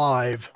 live.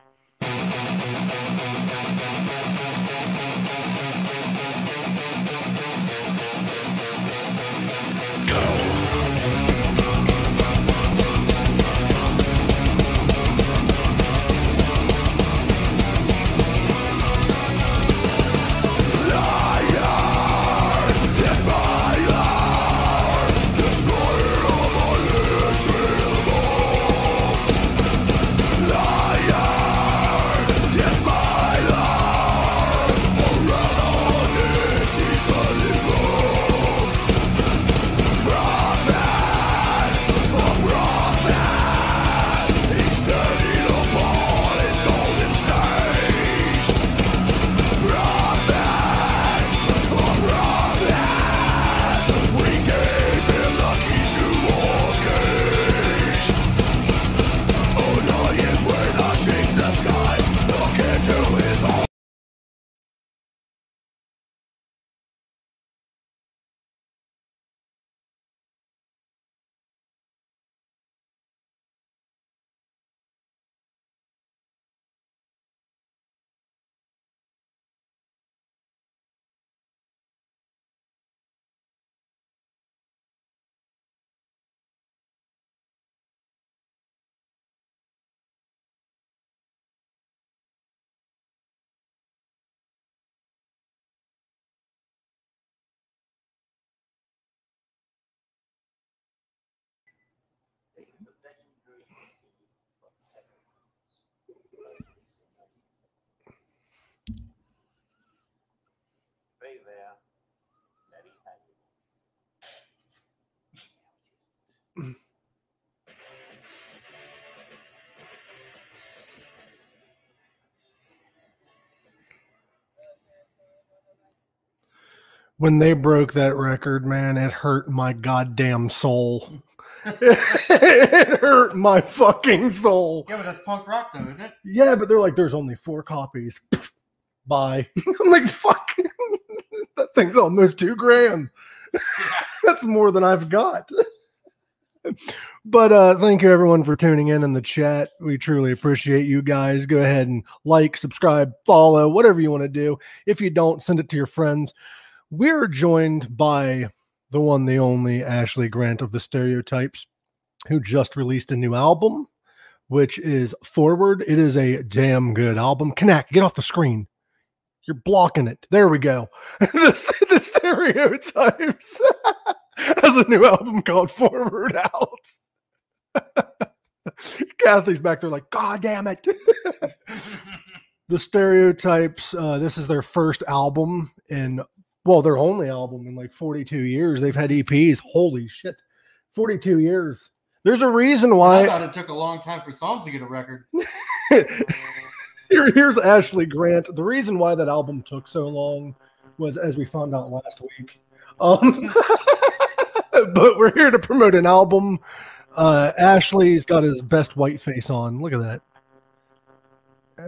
When they broke that record, man, it hurt my goddamn soul. it hurt my fucking soul. Yeah, but that's punk rock, though, isn't it? Yeah, but they're like, there's only four copies. Bye. I'm like, fuck. that thing's almost two grand. That's more than I've got. but uh thank you everyone for tuning in in the chat. We truly appreciate you guys. Go ahead and like, subscribe, follow, whatever you want to do. If you don't, send it to your friends. We're joined by the one, the only Ashley Grant of the Stereotypes, who just released a new album, which is Forward. It is a damn good album. Connect, get off the screen. You're blocking it. There we go. the, the Stereotypes has a new album called Forward Out. Kathy's back there like, God damn it. the Stereotypes, uh, this is their first album in well, their only album in like 42 years. They've had EPs. Holy shit. 42 years. There's a reason why. I why. thought it took a long time for Psalms to get a record. Here, here's Ashley Grant. The reason why that album took so long was, as we found out last week. Um, but we're here to promote an album. Uh, Ashley's got his best white face on. Look at that.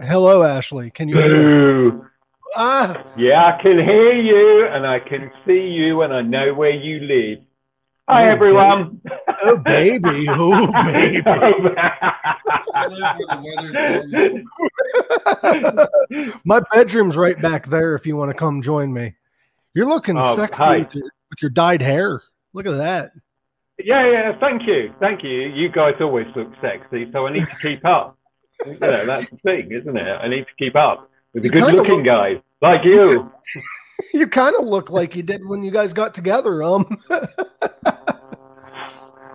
Hello, Ashley. Can you hear us? Boo. Ah, Yeah, I can hear you and I can see you and I know where you live. Hi, Oh, everyone. oh, baby. Oh, baby. I live where the weather's warm. My bedroom's right back there if you want to come join me. You're looking Oh, sexy with your, with your dyed hair. Look at that. yeah, yeah, thank you. Thank you. You guys always look sexy, so I need to keep up. You know, that's the thing, isn't it? I need to keep up with the good looking look- guys like you. You kind of look like you did when you guys got together. Um,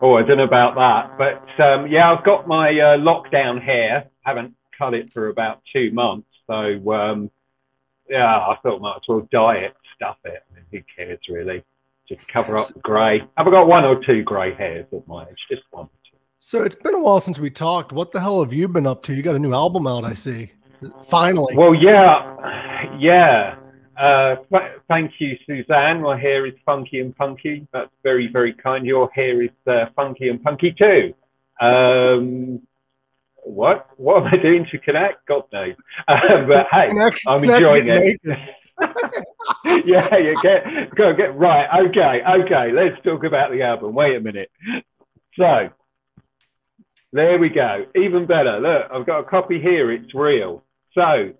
Oh, I don't know about that. But um, yeah, I've got my uh, lockdown hair. Haven't cut it for about two months. So um, yeah, I thought might as well dye it, stuff it. I mean, who cares really? Just cover up the grey. I've got one or two grey hairs at my age, just one. or two. so it's been a while since we talked. What the hell have you been up to? You got a new album out, I see. Finally. Well, yeah, yeah. Uh, th- thank you, Suzanne. My hair is funky and punky. That's very, very kind. Your hair is uh, funky and punky too. Um, what? What am I doing to connect? God knows. Uh, but hey, Next, I'm enjoying it. yeah, you get go get right. Okay, okay. Let's talk about the album. Wait a minute. So, There we go. Even better. Look, I've got a copy here. It's real. So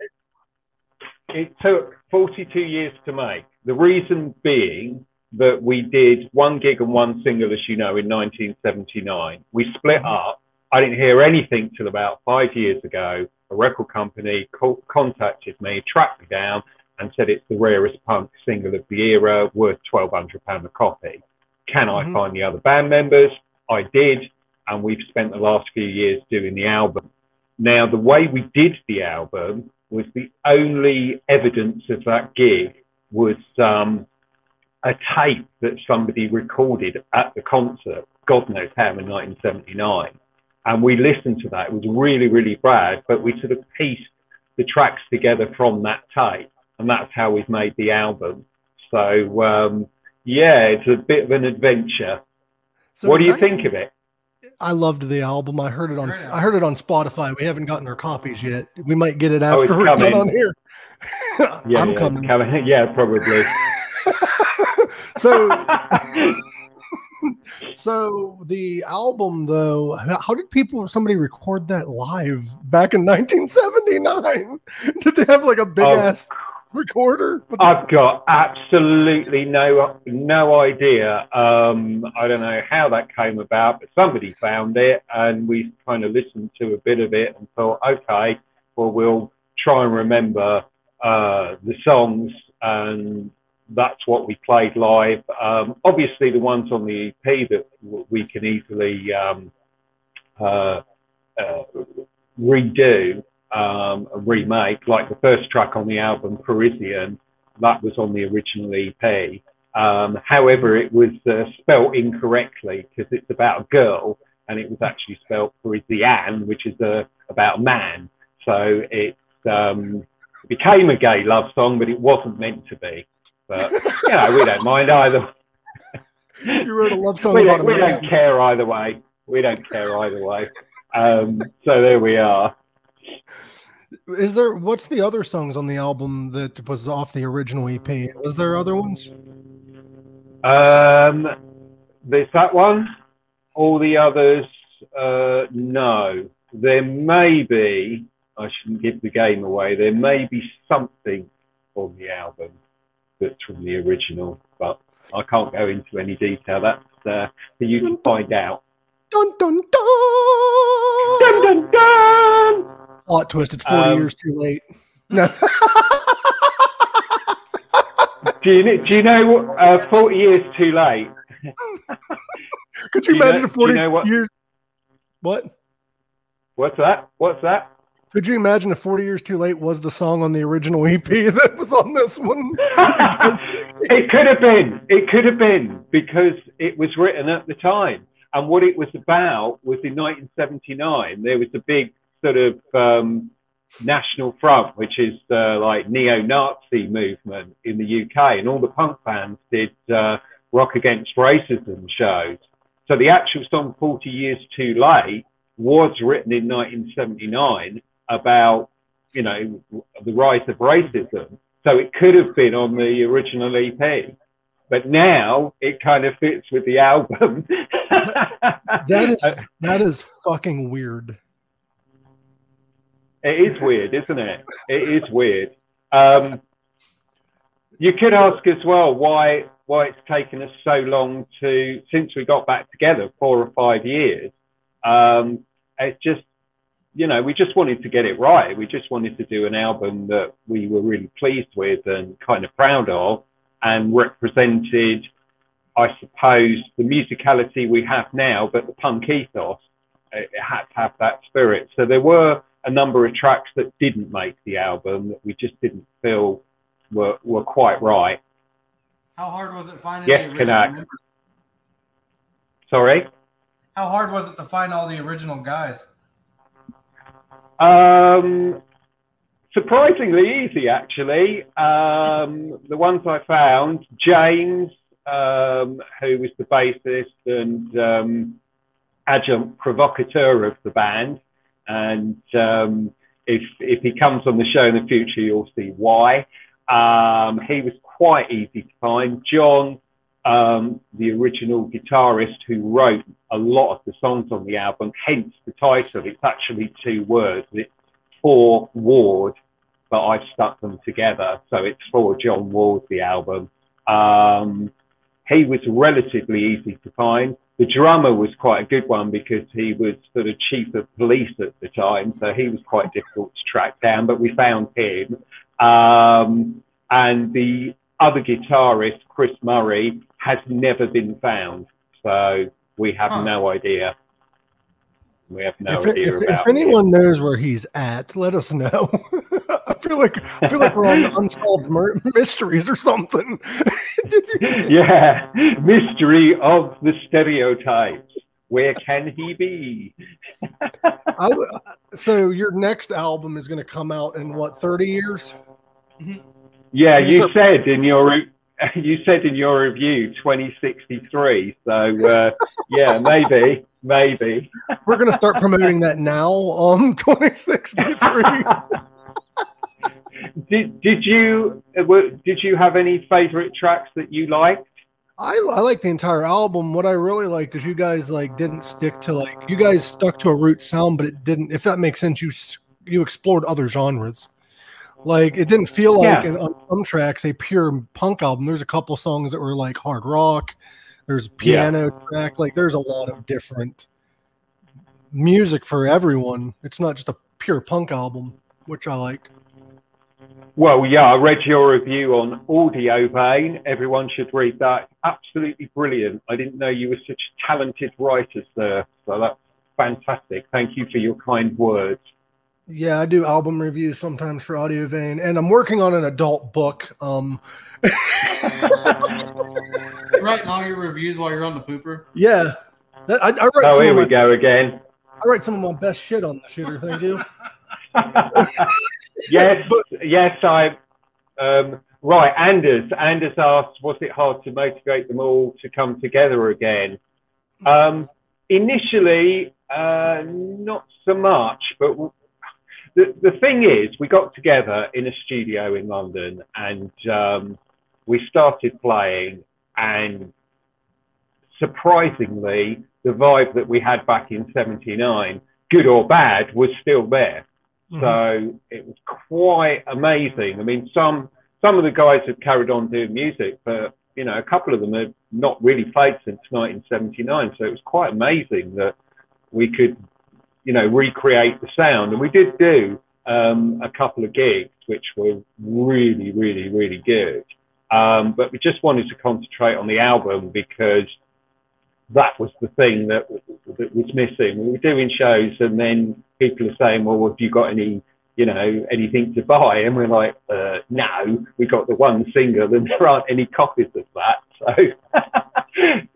it took 42 years to make. The reason being that we did one gig and one single, as you know, in 1979. We split up. I didn't hear anything till about five years ago. A record company co- contacted me, tracked me down, and said it's the rarest punk single of the era, worth £1,200 a copy. Can I Mhm. find the other band members? I did, and we've spent the last few years doing the album. Now, the way we did the album was the only evidence of that gig was um, a tape that somebody recorded at the concert, God knows how, in 1979. And we listened to that. It was really, really bad, but we sort of pieced the tracks together from that tape. And that's how we've made the album. So, um, yeah, it's a bit of an adventure. So what do you 19 think of it? I loved the album. I heard it on I heard it on Spotify. We haven't gotten our copies yet. We might get it Oh, after we're done on here. Yeah, I'm yeah, coming. coming. Yeah, probably. so so the album though, how how did people somebody record that live back in 1979? Did they have like a big Oh. ass recorder? I've got absolutely no no idea. Um, I don't know how that came about, but somebody found it, and we kind of listened to a bit of it and thought, okay, well, we'll try and remember uh, the songs, and that's what we played live. Um, obviously, the ones on the EP that we can easily um, uh, uh, redo um, a remake, like the first track on the album, Parisian, that was on the original EP. Um, however, it was uh, spelt incorrectly because it's about a girl and it was actually spelt Parisian, which is uh, about a man. So it um, became a gay love song, but it wasn't meant to be. But, you know, we don't mind either. you wrote a love song we don't, we don't care either way. We don't care either way. Um, so there we are. Is there what's the other songs on the album that was off the original EP? Was there other ones? Um, there's that one. All the others, uh, no. There may be. I shouldn't give the game away. There may be something on the album that's from the original, but I can't go into any detail. That's uh, for you to find out. Dun dun dun. Dun, dun, dun! Plot twist. It's 40 Um, years too late. No. Do you, do you know what? Uh, 40 years too late. Could you you imagine if do you 40 know what- years? What? What's that? What's that? Could you imagine if 40 years too late was the song on the original EP that was on this one? It could have been. It could have been because it was written at the time. And what it was about was in 1979, there was a big sort of um, national front, which is uh, like neo-Nazi movement in the UK, and all the punk bands did uh, rock against racism shows. So the actual song 40 Years Too Late was written in 1979 about, you know, the rise of racism. So it could have been on the original EP. But now it kind of fits with the album. That is that is fucking weird. It is weird, isn't it? It is weird. Um, you could ask as well why why it's taken us so long to since we got back together four or five years. Um, it's just you know we just wanted to get it right. We just wanted to do an album that we were really pleased with and kind of proud of, and represented, I suppose, the musicality we have now, but the punk ethos. It it had to have that spirit. So there were a number of tracks that didn't make the album that we just didn't feel were, were quite right. How hard was it finding Yes, the original members? Sorry. How hard was it to find all the original guys? Um, surprisingly easy, actually. Um, the ones I found, James, um, who was the bassist and um, agent provocateur of the band, and um, if if he comes on the show in the future, you'll see why. Um, he was quite easy to find. John, um, the original guitarist who wrote a lot of the songs on the album, hence the title. It's actually two words. It's for Ward, but I've stuck them together. So it's for John Ward, the album. Um, he was relatively easy to find. The drummer was quite a good one because he was sort of chief of police at the time, so he was quite difficult to track down, but we found him. Um, and the other guitarist, Chris Murray, has never been found, so we have Huh. no idea. We have no if, idea if, about if anyone knows where he's at, let us know. I feel like I feel like we're on unsolved mur- mysteries or something. yeah, mystery of the stereotypes. Where can he be? I so your next album is going to come out in what thirty years? Yeah, You said- in your you said in your review 2063. So uh, yeah, maybe, maybe. We're going to start promoting that now. Um, twenty sixty three. did did you did you have any favorite tracks that you liked? I, I like the entire album. What I really liked is you guys like didn't stick to like you guys stuck to a root sound, but it didn't. If that makes sense, you you explored other genres. Like it didn't feel like Yeah. in, on some tracks a pure punk album. There's a couple songs that were like hard rock. There's piano track. Like there's a lot of different music for everyone. It's not just a pure punk album, which I liked. Well, yeah, I read your review on Audio Vein. Everyone should read that. Absolutely brilliant. I didn't know you were such talented writers there. So that's fantastic. Thank you for your kind words. Yeah, I do album reviews sometimes for Audio Vein, and I'm working on an adult book. Um, You writing all your reviews while you're on the pooper? yeah, that, I, I write Oh, some here of we my, go again. I write some of my best shit on the shooter. Thank you. yes, yes, I. Um, right, Anders. Anders asked, was it hard to motivate them all to come together again? Um, initially, uh, not so much, but w- the, the thing is, we got together in a studio in London and um, we started playing, and surprisingly, the vibe that we had back in 79, good or bad, was still there. So it was quite amazing. I mean, some some of the guys have carried on doing music, but you know, a couple of them have not really played since 1979. So it was quite amazing that we could, you know, recreate the sound. And we did do um, a couple of gigs, which were really, really, really good. Um, but we just wanted to concentrate on the album because that was the thing that, that was missing. We were doing shows, and then people are saying, "Well, have you got any, you know, anything to buy?" And we're like, uh, "No, we got the one single, and there aren't any copies of that." So,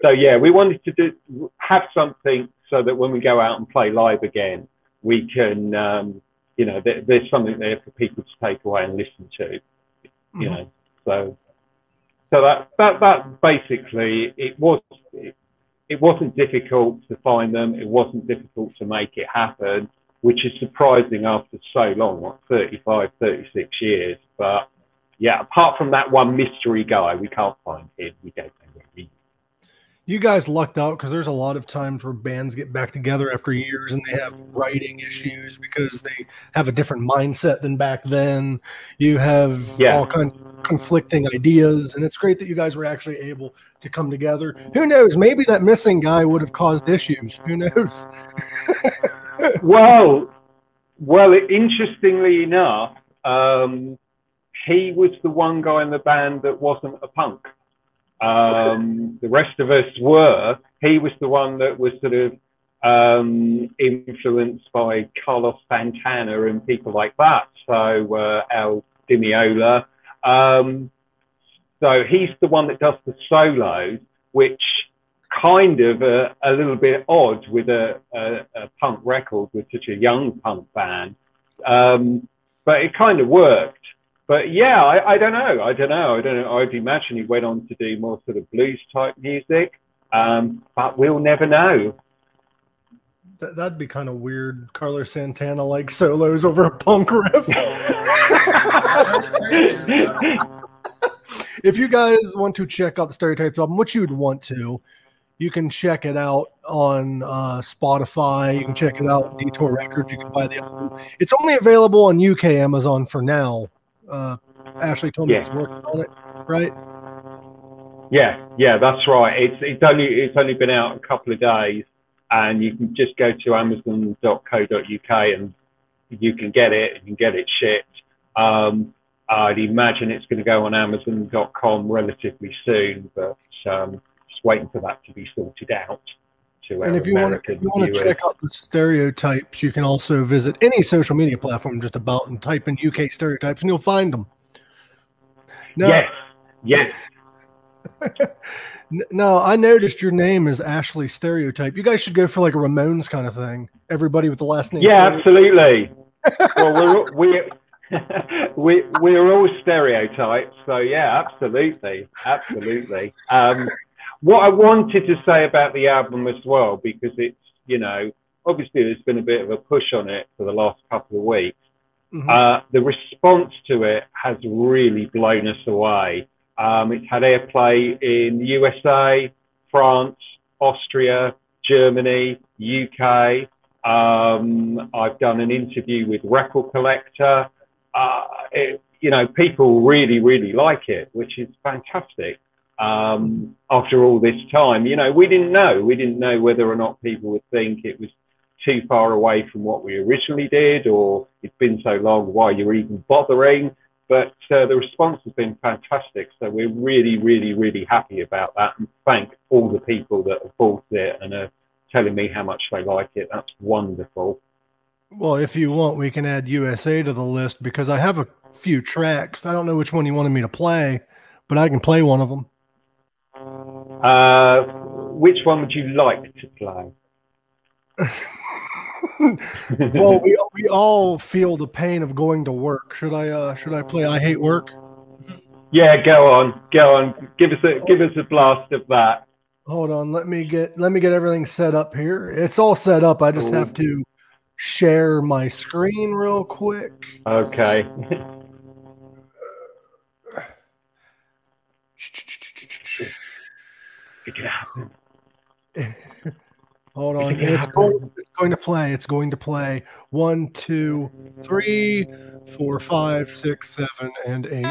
so yeah, we wanted to do have something so that when we go out and play live again, we can, um, you know, there, there's something there for people to take away and listen to, you know. So, so that that that basically it was. It, it wasn't difficult to find them. It wasn't difficult to make it happen, which is surprising after so long, what, 35, 36 years. But yeah, apart from that one mystery guy, we can't find him. We don't know where he. You guys lucked out because there's a lot of times where bands get back together after years and they have writing issues because they have a different mindset than back then. You have Yeah. all kinds of conflicting ideas, and it's great that you guys were actually able to come together. Who knows? Maybe that missing guy would have caused issues. Who knows? Well, well, interestingly enough, um, he was the one guy in the band that wasn't a punk. Um, the rest of us were. He was the one that was sort of um, influenced by Carlos Santana and people like that. So uh, Al Di Meola. Um, so he's the one that does the solos, which kind of a, a little bit odd with a, a, a punk record with such a young punk band. Um, but it kind of worked. But yeah, I, I don't know. I don't know. I don't know. I'd imagine he went on to do more sort of blues type music. Um, but we'll never know. That, that'd be kind of weird. Carlos Santana like solos over a punk riff. if you guys want to check out the Stereotypes album, which you would want to, you can check it out on uh, Spotify. You can check it out on Detour Records. You can buy the album. It's only available on UK Amazon for now. Uh, Ashley told me Yeah. he's working on it, right? Yeah, yeah, that's right. It's it's only it's only been out a couple of days, and you can just go to Amazon.co.uk and you can get it. You can get it shipped. Um, I'd imagine it's going to go on Amazon.com relatively soon, but um, just waiting for that to be sorted out. To And if you want American to, if you want to check out the stereotypes, you can also visit any social media platform just about and type in UK stereotypes, and you'll find them. Now, Yes, yes. n- now I noticed your name is Ashley Stereotype. You guys should go for like a Ramones kind of thing. Everybody with the last name. Yeah, absolutely. well, we're we we we're all stereotypes, so yeah, absolutely, absolutely. Um, what I wanted to say about the album as well, because it's you know obviously there's been a bit of a push on it for the last couple of weeks. Mhm. Uh, the response to it has really blown us away. Um, it's had airplay in the USA, France, Austria, Germany, UK. Um, I've done an interview with Record Collector. Uh, it, you know, people really, really like it, which is fantastic. Um, after all this time, you know, we didn't know. We didn't know whether or not people would think it was too far away from what we originally did, or it's been so long, why you're even bothering. But uh, the response has been fantastic. So we're really, really, really happy about that and thank all the people that have bought it and are telling me how much they like it. That's wonderful. Well, if you want, we can add USA to the list because I have a few tracks. I don't know which one you wanted me to play, but I can play one of them. Uh, which one would you like to play? well, we we all feel the pain of going to work. Should I uh should I play I hate work? yeah, go on, go on. Give us a give us a blast of that. Hold on, let me get let me get everything set up here. It's all set up. I just have to share my screen real quick. Okay. It can happen. Hold on. It It's going, it's going to play. It's going to play. One, two, three, four, five, six, seven, and eight.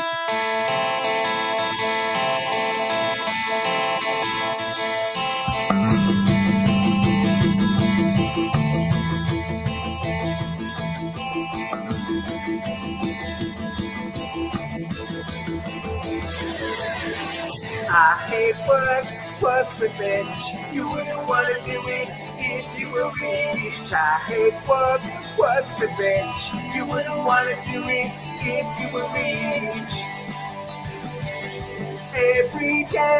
I hate work, work's a bitch. You wouldn't wanna do it if you were rich. I hate work, work's a bitch. You wouldn't wanna do it if you were rich. Every day,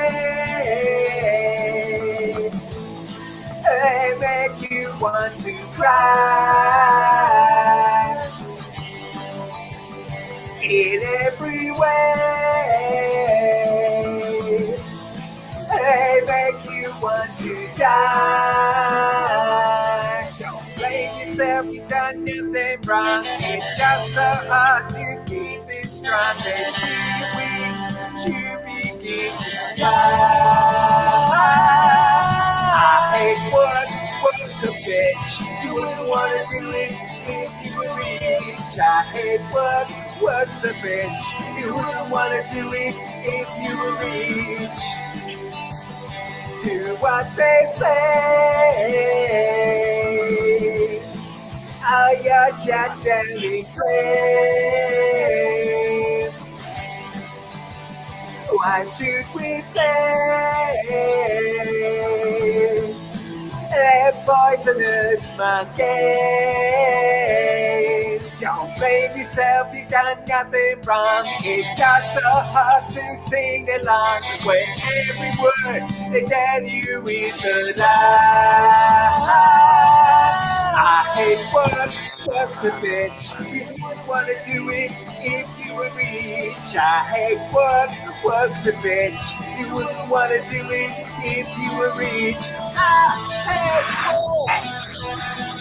they make you want to cry in every way. Want to die. Don't blame yourself, you've done nothing wrong. It's just so hard to keep it strong. There's still wings to begin to fly. I hate work, work's a bitch. You wouldn't wanna do it if you were rich. I hate work, work's a bitch. You wouldn't wanna do it if you were rich. Do what they say. You're shut down in. Why should we play? A poisonous. Don't blame yourself, you done nothing wrong. It's just so hard to sing along when every word they tell you is a lie. I hate work, work's a bitch. You wouldn't wanna do it if you were rich. I hate work, work's a bitch. You wouldn't wanna do it if you were rich. I hate work.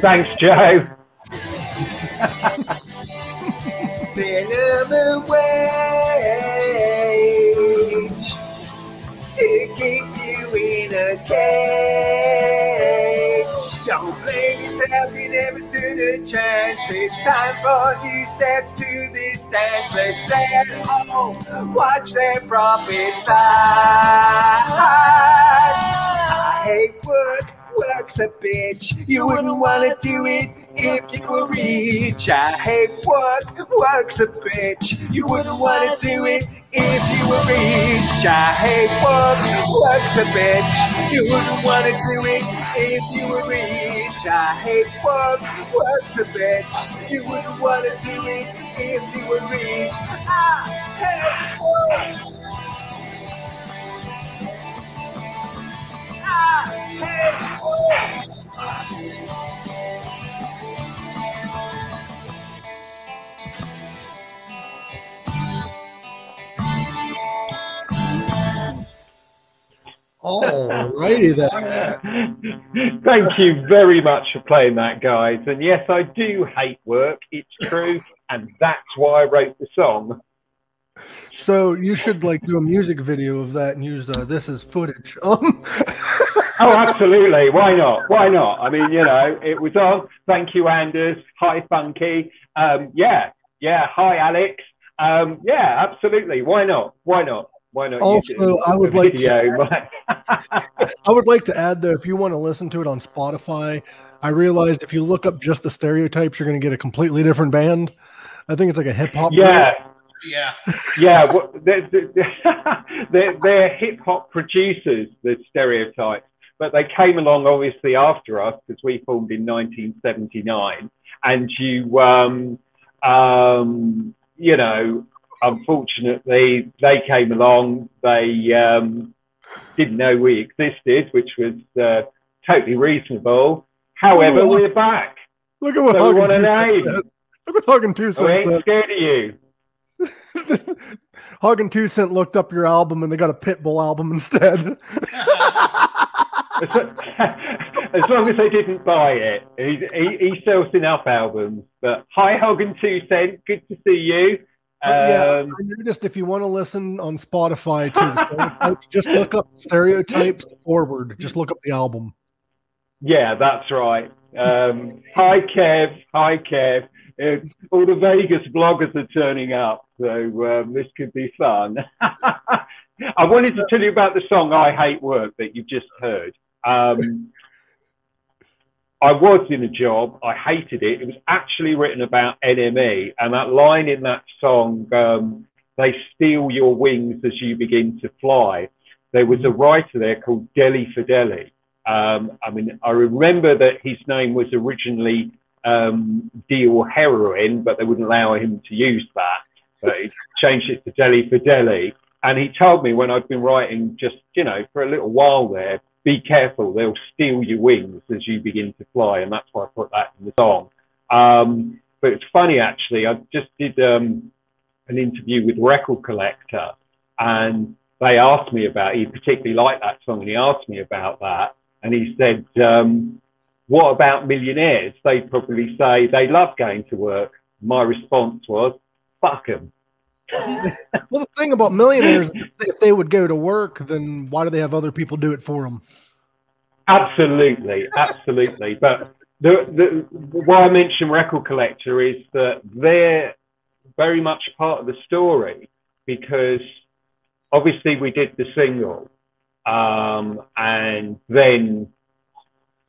Thanks, Joe. wage to keep you in a cage. Don't blame yourself, you never stood a chance. It's time for new steps to this dance. Let's at home, watch their profit side. I hate work, work's a bitch. You wouldn't wanna do it if you were rich. I hate work, work's a bitch. You wouldn't wanna do it if you were rich. I hate work, work's a bitch. You wouldn't wanna do it if you were rich. I hate work, work's a bitch. You wouldn't wanna do it if you were rich. I hate work. I hate work. Alrighty then. Thank you very much for playing that, guys. And yes, I do hate work. It's true, and that's why I wrote the song. So you should like do a music video of that and use uh, this as footage. Um, Oh, absolutely. Why not? Why not? I mean, you know, it was on. Thank you, Anders. Hi, Funky. Um, yeah, yeah. Hi, Alex. Um, yeah, absolutely. Why not? Why not? Why not? Also, I would a like to video? I would like to add though, if you want to listen to it on Spotify, I realized if you look up just the stereotypes, you're going to get a completely different band. I think it's like a hip hop. yeah, Yeah. yeah. Well, they're, they're, they're, they're hip hop producers, the stereotypes, but they came along obviously after us because we formed in 1979, and you, um, um, you know, unfortunately, they came along. They um, didn't know we existed, which was uh, totally reasonable. However, Oh. we're back. Look at what So Hagen Tucson. Look what Hagen I Tucson ain't said. scared of you. Hagen Two Cent looked up your album and they got a Pitbull album instead. As, as long as they didn't buy it, he, he, he sells enough albums. But hi, Hogan Two Cent, good to see you. But yeah, Um, I noticed if you want to listen on Spotify to just look up stereotypes forward. Just look up the album. yeah, that's right. Um, hi, Kev. Hi, Kev. Uh, all the Vegas bloggers are turning up, so um, this could be fun. I wanted to tell you about the song "I Hate Work" that you've just heard. Um, I was in a job. I hated it. It was actually written about NME, and that line in that song, um, "They steal your wings as you begin to fly." There was a writer there called Deli Fideli. Um, I mean, I remember that his name was originally um, Deal Heroin, but they wouldn't allow him to use that. But he changed it to Deli Fideli. And he told me when I'd been writing just, you know, for a little while there, be careful, they'll steal your wings as you begin to fly. And that's why I put that in the song. Um, but it's funny, actually, I just did um, an interview with Record Collector and they asked me about, he particularly liked that song and he asked me about that. And he said, um, what about millionaires? They'd probably say they love going to work. My response was, fuck them. Well, the thing about millionaires, if they would go to work, then why do they have other people do it for them? Absolutely, absolutely. But the, the why I mention Record Collector is that they're very much part of the story because obviously we did the single, um, and then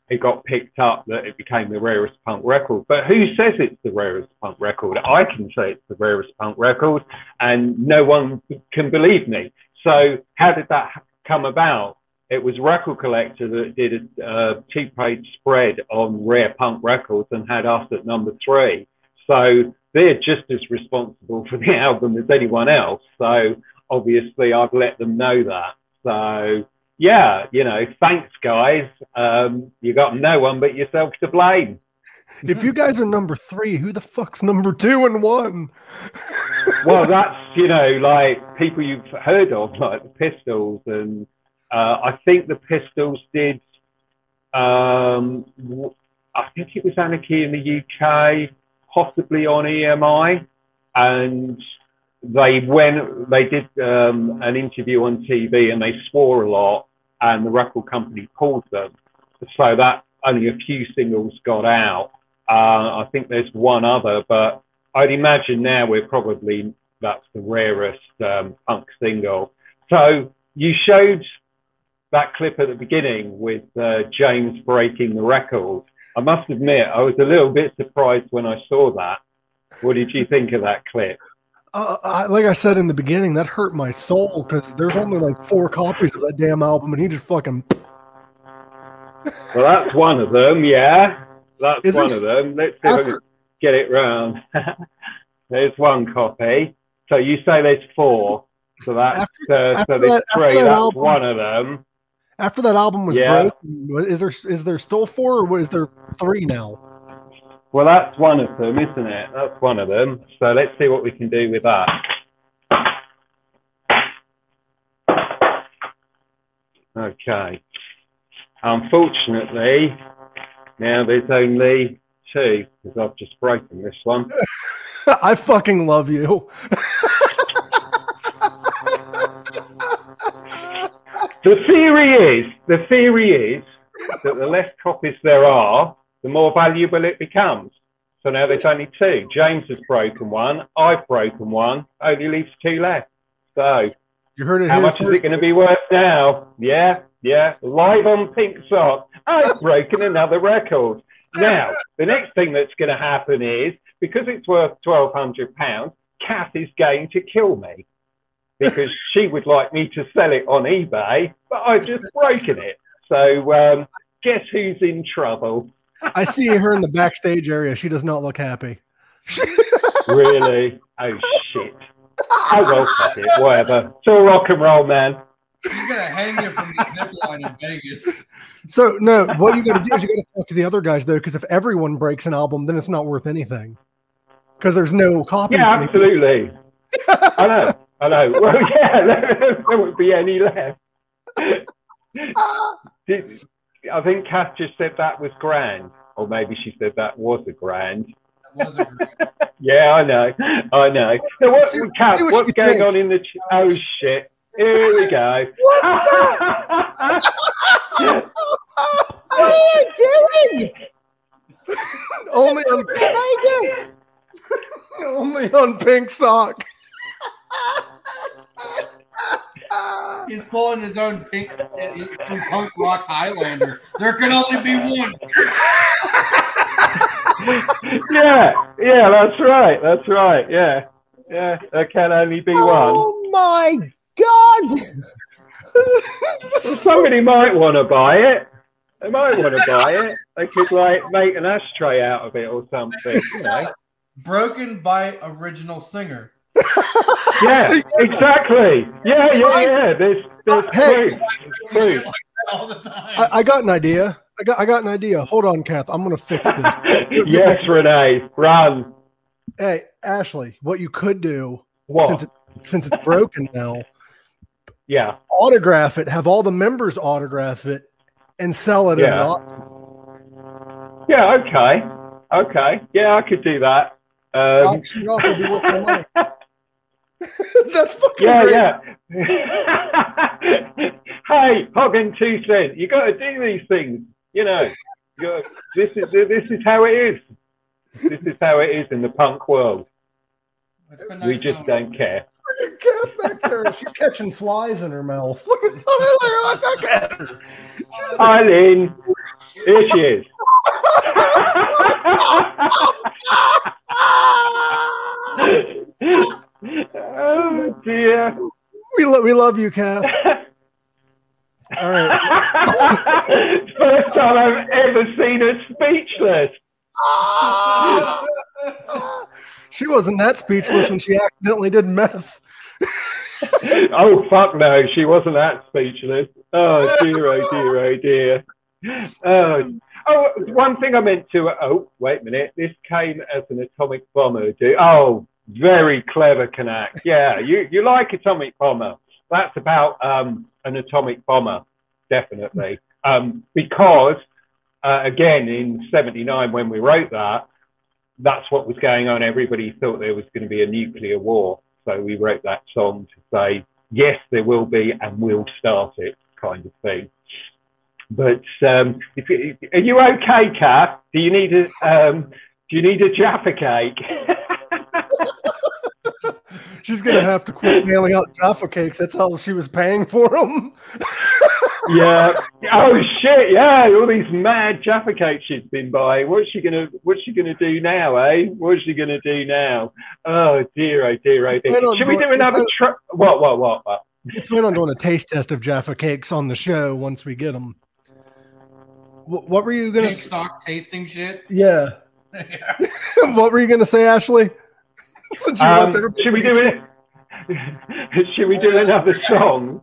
it got picked up that it became the rarest punk record. But who says it's the rarest punk record? I can say it's the rarest punk record, and no one can believe me. So how did that come about? It was Record Collector that did a uh, two-page spread on rare punk records and had us at number three. So they're just as responsible for the album as anyone else. So obviously I've let them know that. So yeah, you know, thanks guys. Um, you got no one but yourself to blame. If you guys are number three, who the fuck's number two and one? well, that's you know like people you've heard of, like the Pistols, and uh, I think the Pistols did. Um, I think it was Anarchy in the UK, possibly on EMI, and they went, they did um, an interview on TV and they swore a lot, and the record company pulled them. So that only a few singles got out. Uh, I think there's one other, but I'd imagine now we're probably that's the rarest um, punk single. So you showed that clip at the beginning with uh, James breaking the record. I must admit, I was a little bit surprised when I saw that. What did you think of that clip? Uh, I, like I said in the beginning, that hurt my soul because there's only like four copies of that damn album, and he just fucking. Well, that's one of them, yeah. That's Is one of them. Let's see if I can get it round. there's one copy. So you say there's four. So that's After- uh, after so there's that- three. that That's album- one of them. After that album was Yeah. broken, is there is there still four or is there three now? Well, that's one of them, isn't it? That's one of them. So let's see what we can do with that. Okay. Unfortunately, now there's only two because I've just broken this one. I fucking love you. The theory is, the theory is that the less copies there are, the more valuable it becomes. So now there's only two. James has broken one. I've broken one. Only leaves two left. So You heard it how much is it going to be worth now? Yeah, yeah. Live on Pink Sock. I've broken another record. Now, the next thing that's going to happen is because it's worth twelve hundred pounds, Kath is going to kill me because she would like me to sell it on eBay, but I've just broken it. So um, guess who's in trouble? I see her in the backstage area. She does not look happy. Really? Oh shit. Oh well, fuck it. Whatever. It's all rock and roll, man. He's gonna hang you from the zip line in Vegas. So no, what you got to do is you got to talk to the other guys though, because if everyone breaks an album, then it's not worth anything. Because there's no copies. Yeah, absolutely. I know. I know. Well, yeah, there, there won't be any left. Did, I think Kath just said that was grand, or maybe she said that was a grand. Wasn't great. Yeah, I know. I know. Now, what, See- Kath, see what what's going thinks. on in the? Ch- oh shit! Here we go. What What are you doing? only on Vegas. only on Pink Sock. Uh, He's pulling his own pink, his punk rock Highlander. There can only be one. yeah, yeah, that's right. That's right. Yeah, yeah. There can only be oh one. Oh my god! Somebody might want to buy it. They might want to buy it. They could like make an ashtray out of it or something. You know. Broken by original singer. Yeah, exactly. Yeah, yeah, yeah. There's, there's Hey. two. There's two. all the time. I, I got an idea. I got I got an idea. Hold on, Kath. I'm gonna fix this. yes, Renee, run. hey, Ashley, what you could do What? since it, since it's broken now, yeah. autograph it. Have all the members autograph it and sell it. Yeah. auction. Yeah. Okay. Okay. Yeah, I could do that. Um, That's fucking yeah, great. yeah. hey, Hogan two cent. You got to do these things. You know. You gotta, this is this is how it is. This is how it is in the punk world. It's We just knowing don't care. Back there. She's catching flies in her mouth. Look at, oh, look at, look at her. She's just like, Eileen, here she is. Oh dear. we, lo- we love you, Kath. All right. First time I've ever seen her speechless. She wasn't that speechless when she accidentally did meth. oh fuck no, she wasn't that speechless. Oh dear, oh dear, oh dear. Oh, oh, one thing I meant to. Oh, wait a minute. This came as an atomic bomber. Do oh, very clever, Kanak. Yeah, you you like atomic bomber? That's about um, an atomic bomber, definitely. Um, because uh, again in 79 when we wrote that, that's what was going on. Everybody thought there was going to be a nuclear war. So we wrote that song to say, yes, there will be, and we'll start it, kind of thing. But um, are you okay, Kath? Do you need a um, do you need a Jaffa cake? She's gonna have to quit mailing out Jaffa cakes. That's how she was paying for them. yeah. Oh shit! Yeah, all these mad Jaffa cakes she's been buying. What's she gonna What's she gonna do now, eh? What's she gonna do now? Oh dear, oh dear, oh dear. Should we do another? Tr- what? What? What? What? We plan on doing a taste test of Jaffa cakes on the show once we get them. What, what were you gonna? Pink sock tasting shit. Yeah. what were you gonna say, Ashley? Since you Um, left everybody should we do it? should we do another song?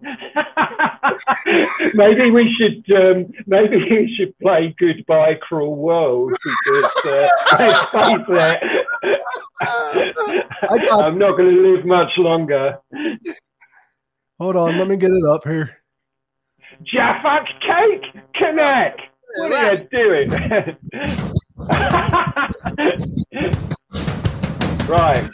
maybe we should. Um, maybe we should play "Goodbye, Cruel World" because uh, let's face it, I got I'm not going to live much longer. Hold on, let me get it up here. Jaffa Cake Connect. What are you doing? right.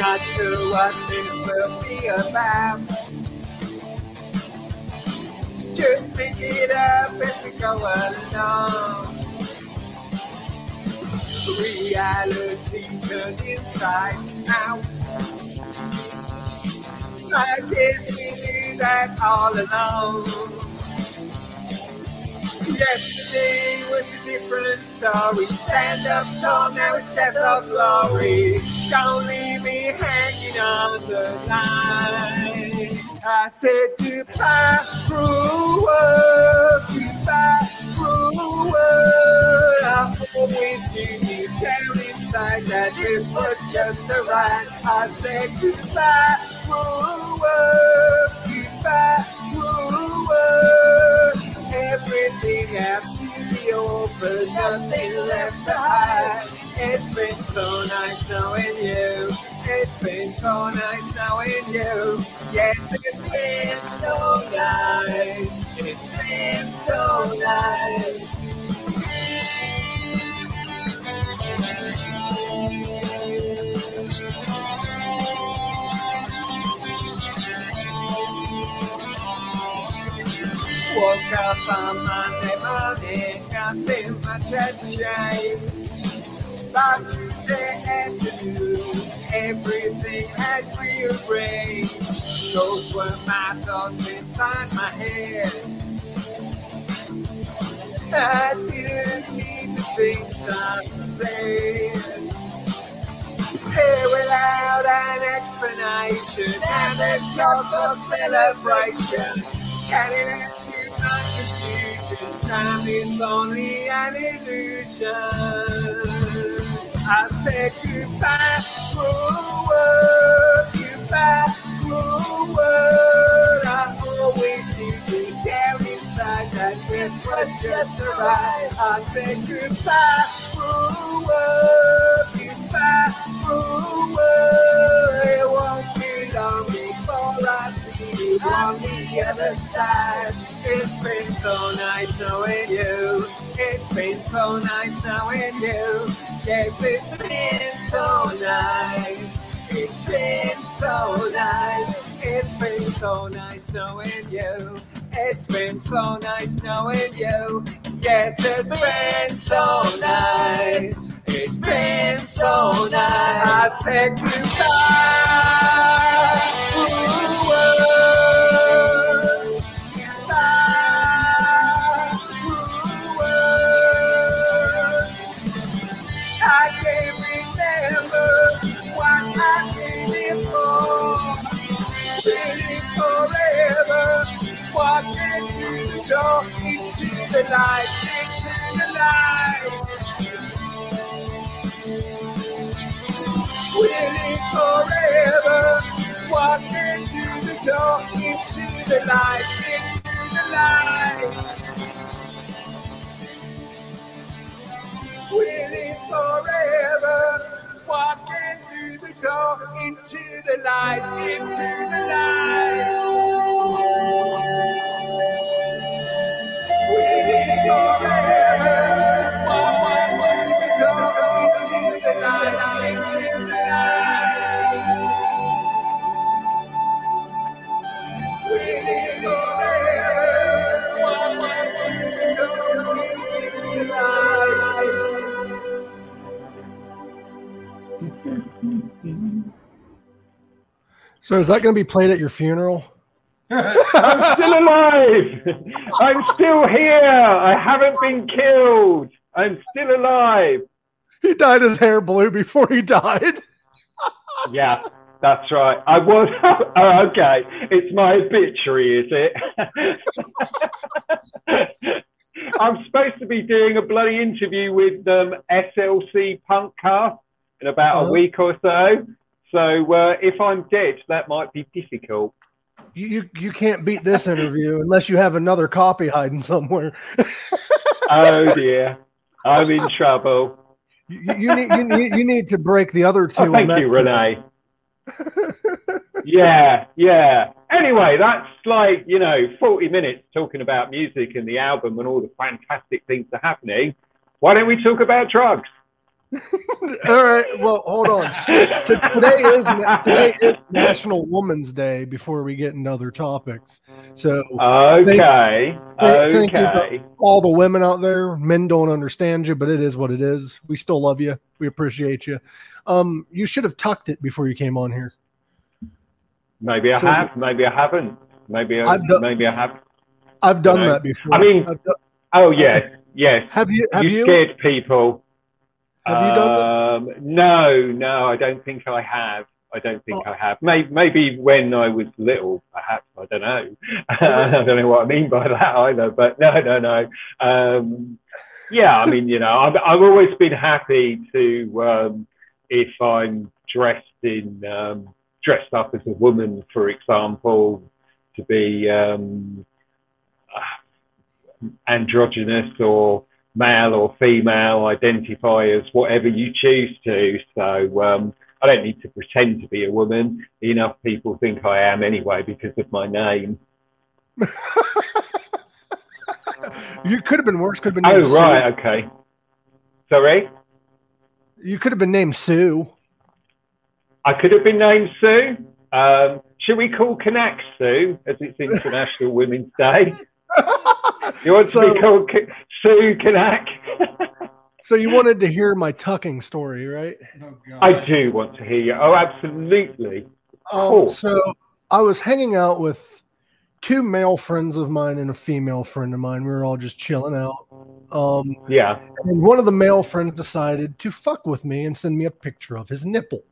Not sure what this will be about. Just make it up as we go along. Reality turned inside out. I guess we knew that all along. Yesterday was a different story. Stand up tall, now it's death or glory. Don't leave me hanging on the line. I said goodbye, cruel world. Goodbye, cruel world. I always knew deep down inside that this was just a ride. I said goodbye, cruel world. Goodbye, cruel world. Everything to be over, nothing left to hide. It's been so nice knowing you. It's been so nice knowing you. Yes, it's been so nice. It's been so nice. Woke up on Monday morning, nothing much had changed. By Tuesday afternoon, everything had rearranged. Those were my thoughts inside my head. I didn't mean the things I said. Here without an explanation, and there's lots of celebration. Getting into my confusion, time is only an illusion. I said goodbye, cruel world, goodbye, cruel world. I always knew deep down inside that this was just a ride. I said goodbye, cruel world, goodbye, cruel world. It won't be long I see you on the other side. It's been so nice knowing you. It's been so nice knowing you. Yes, it's been so nice. It's been so nice. It's been so nice knowing you. It's been so nice knowing you. Yes, it's been so nice. It's been so nice. I said goodbye. Door into the light, into the light. Waiting forever, walking through the door into the light, into the light. Waiting forever, walking through the door into the light, into the light. So is that going to be played at your funeral? I'm still alive. I'm still here. I haven't been killed. I'm still alive. He dyed his hair blue before he died. Yeah, that's right. I was. oh, okay. It's my obituary, is it? I'm supposed to be doing a bloody interview with um, SLC Punkcast in about a week or so. So uh, if I'm dead, that might be difficult. You, you can't beat this interview unless you have another copy hiding somewhere. Oh dear, I'm in trouble. You, you need you need you need to break the other two. Oh, thank you, Renee. yeah, yeah. Anyway, that's like, you know, 40 minutes talking about music and the album and all the fantastic things that are happening. Why don't we talk about drugs? All right. Well, hold on. Today is today is National Women's Day. Before we get into other topics, so Okay, Thank- thank you, okay. all the women out there, men don't understand you, but it is what it is. We still love you. We appreciate you. Um, you should have tucked it before you came on here. Maybe I So- have, maybe I haven't. Maybe I, done- maybe I have. I've done No. that before. I mean- done- Oh, yes, yes. have you? Have you, you? scared people. Have you done Um, no, no, I don't think I have. I don't think I have. Maybe, maybe when I was little, perhaps. I don't know. I don't know what I mean by that either. But no, no, no. Um, yeah, I mean, you know, I've, I've always been happy to um, if I'm dressed in um, dressed up as a woman, for example, to be um, androgynous or male or female, identify as whatever you choose to. So um, I don't need to pretend to be a woman. Enough people think I am anyway because of my name. You could have been worse. Could have been. Oh, Named Sue. right. Okay. Sorry? You could have been named Sue. I could have been named Sue. Um, should we call Connect Sue as it's International Women's Day? You want to So- be called Sue Connect? So you wanted to hear my tucking story, right? Oh, God. I do want to hear you. Oh, absolutely. Um, Cool. So I was hanging out with two male friends of mine and a female friend of mine. We were all just chilling out. Um, Yeah. and one of the male friends decided to fuck with me and send me a picture of his nipple.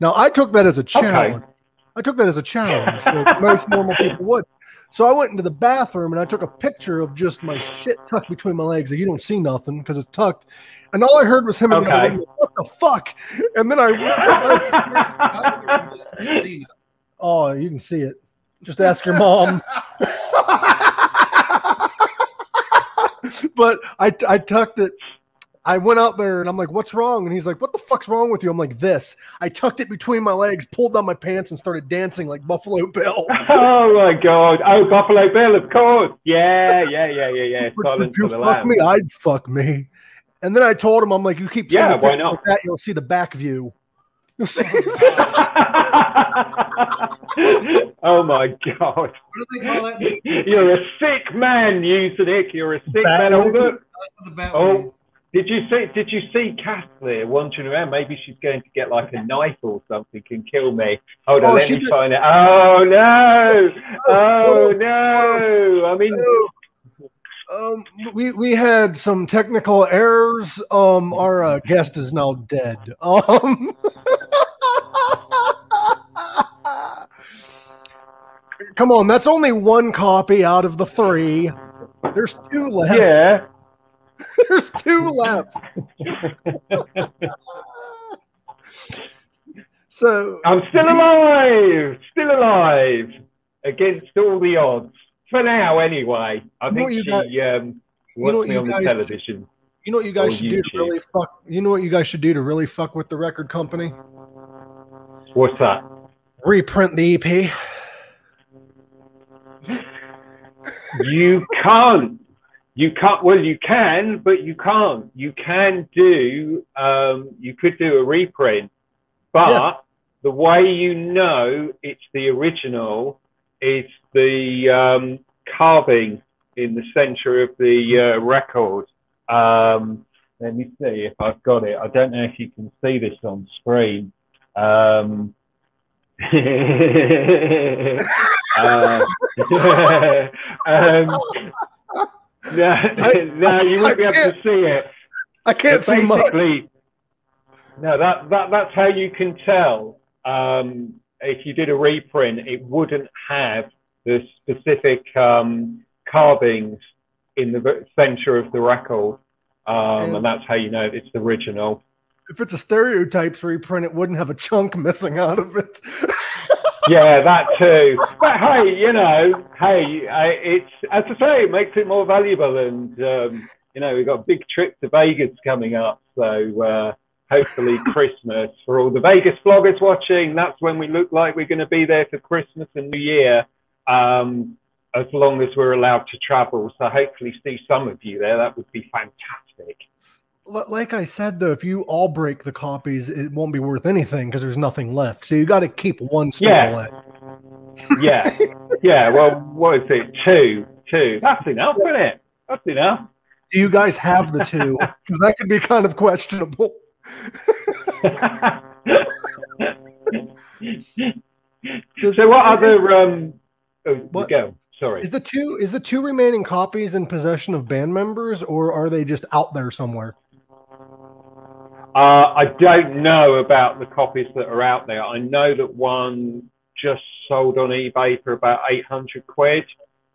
Now I took that as a challenge. I took that as a challenge, like most normal people would. So I went into the bathroom and I took a picture of just my shit tucked between my legs. Like, you don't see nothing because it's tucked. And all I heard was him in the other Okay. room, what the fuck? And then I Oh, you can see it. Just ask your mom. but I, I tucked it. I went out there and I'm like, what's wrong? And he's like, what the fuck's wrong with you? I'm like, this. I tucked it between my legs, pulled down my pants, and started dancing like Buffalo Bill. oh my God! Oh, Buffalo Bill, of course. Yeah, yeah, yeah, yeah, yeah. Would, Silence would you fuck Lambs. me? I'd fuck me. And then I told him, I'm like, you keep Yeah, why not? like that, you'll see the back view. You'll see. oh my God! what do they call that? You're a sick man, Usenik. You're a sick Bat- man. Oh, look. The bat Oh, did you see? Did you see Kath there wandering around? Maybe she's going to get like a knife or something and kill me. Hold on, Oh, let me did- find it. Oh no! Oh no! I mean, Um, we we had some technical errors. Um, our uh, guest is now dead. Um, come on, that's only one copy out of the three. There's two left. Yeah. There's two left. so I'm still alive. Still alive. Against all the odds. For now, anyway. I think you she um, you know me you on the television. you know what you guys should do to really fuck you know what you guys should do to really fuck with the record company? What's that? Reprint the EP. you can't. You can't. Well, you can, but you can't. You can do. Um, you could do a reprint, but Yeah. the way you know it's the original is the um, carving in the center of the uh, record. Um, let me see if I've got it. I don't know if you can see this on screen. Um, uh, um, no, no, you won't be able to see it. I can't see much. no, that, that that's how you can tell. Um, if you did a reprint, it wouldn't have the specific um, carvings in the center of the record, um, and that's how you know it's the original. If it's a stereotypes reprint, it wouldn't have a chunk missing out of it. Yeah, that too. But hey, you know, hey, it's as I say, it makes it more valuable, and um, you know, we've got a big trip to Vegas coming up, so uh, hopefully Christmas for all the Vegas vloggers watching. That's when we look like we're going to be there for Christmas and New Year, um, as long as we're allowed to travel. So hopefully, see some of you there. That would be fantastic. Li- Like I said, though, if you all break the copies, it won't be worth anything because there's nothing left. So you got to keep one still Yeah. left. Yeah, yeah. Well, what is it? Two, two. That's enough, isn't it? That's enough. Do you guys have the two? Because that could be kind of questionable. So what other um oh, What- go sorry Is the two is the two remaining copies in possession of band members, or are they just out there somewhere? Uh, i don't know about the copies that are out there. I know that one just sold on ebay for about 800 quid.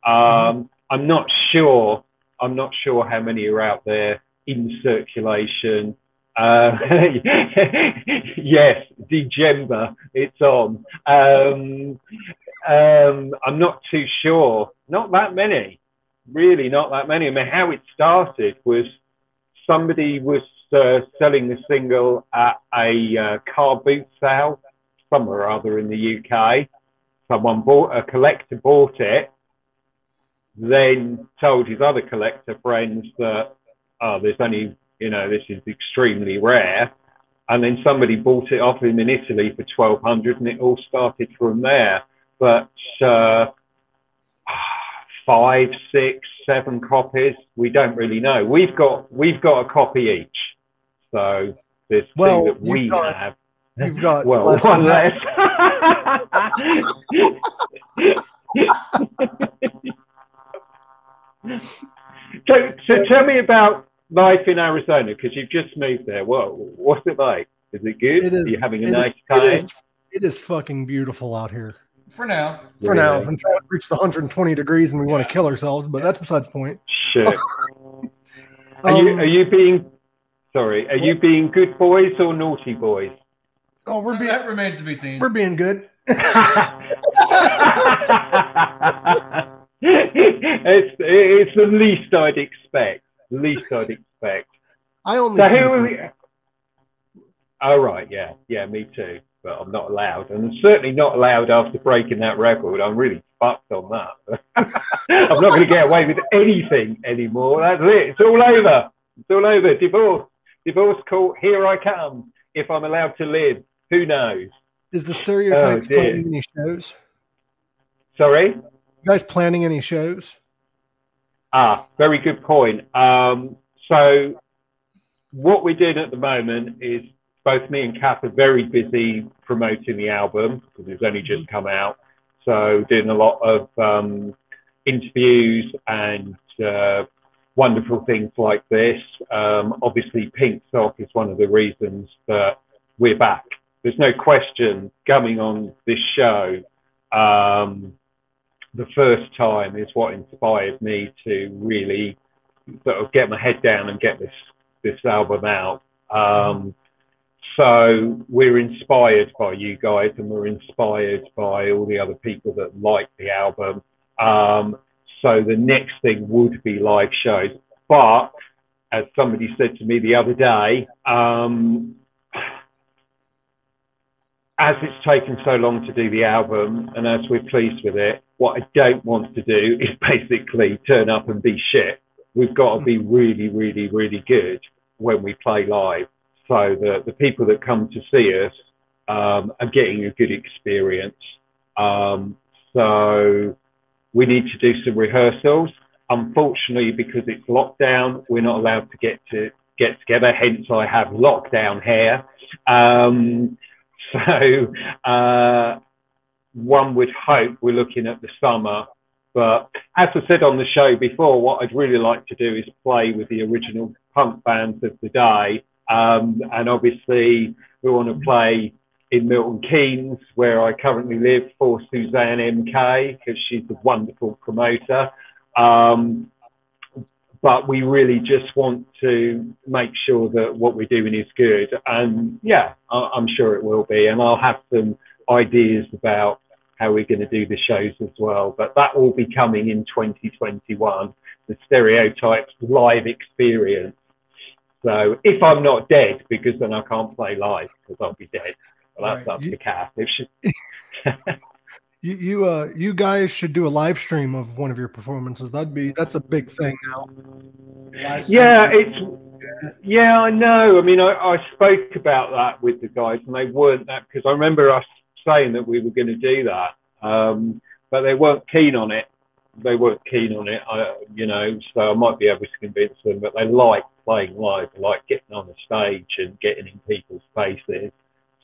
Um i'm not sure i'm not sure how many are out there in circulation. Uh, yes Djemba, it's on. Um Um, I'm not too sure. Not that many, really, not that many. I mean, how it started was somebody was uh, selling the single at a uh, car boot sale somewhere or other in the UK. Someone bought a collector bought it, then told his other collector friends that oh, there's only you know this is extremely rare, and then somebody bought it off him in Italy for twelve hundred, and it all started from there but uh, five, six, seven copies. We don't really know. We've got we've got a copy each, so this two Well, that we you've got- have. You've got well, less one than that. less. so, so tell me about life in Arizona because you've just moved there. What what's it like? Is it good? It is- Are you having a it is- nice It time? is, it is fucking beautiful out here For now. for now. Really? Until reach the 120 degrees and we want to kill ourselves, but that's besides the point. Shit. Are you Um, are you being sorry? Are you being good boys or naughty boys? Oh, we're being that remains to be seen. we're being good. it's it's the least I'd expect. Least I'd expect. I only. So smoke who are we? Oh right, yeah, yeah, me too. But I'm not allowed, and I'm certainly not allowed after breaking that record. I'm really fucked on that. I'm not going to get away with anything anymore. That's it. It's all over. It's all over. Divorce. Divorce court. Here I come. If I'm allowed to live, who knows? Is the stereotypes Oh, planning any shows? Sorry. You guys planning any shows? Ah, very good point. Um, so, what we're doing at the moment is both me and Kath are very busy promoting the album because it's only just come out. So, doing a lot of um, interviews and uh, wonderful things like this. Um, obviously, Pink Sock is one of the reasons that we're back. There's no question coming on this show. Um, the first time is what inspired me to really sort of get my head down and get this this album out. Um, so we're inspired by you guys, and we're inspired by all the other people that like the album. Um, so the next thing would be live shows, but as somebody said to me the other day, um, as it's taken so long to do the album and as we're pleased with it, what I don't want to do is basically turn up and be shit. We've got to be really, really, really good when we play live so that the people that come to see us um, are getting a good experience. Um, so we need to do some rehearsals. Unfortunately, because it's lockdown, we're not allowed to get to get together. Hence, I have lockdown hair. Um, so uh, one would hope we're looking at the summer. But as I said on the show before, what I'd really like to do is play with the original punk bands of the day. Um, and obviously, we want to play in Milton Keynes, where I currently live, for Suzanne MK, because she's a wonderful promoter. Um, but we really just want to make sure that what we're doing is good. And yeah, I, I'm sure it will be. And I'll have some ideas about how we're going to do the shows as well. But that will be coming in 2021, the Stereotypes live experience. So if I'm not dead, because then I can't play live because I'll be dead. Well, that's Right. up You- to Kath. If she, You you uh you guys should do a live stream of one of your performances. That'd be that's a big thing now. Yeah, it's yeah, I know. I mean, I, I spoke about that with the guys, and they weren't that because I remember us saying that we were going to do that, um, but they weren't keen on it. They weren't keen on it, I, you know. So I might be able to convince them, but they like playing live, they like getting on the stage and getting in people's faces.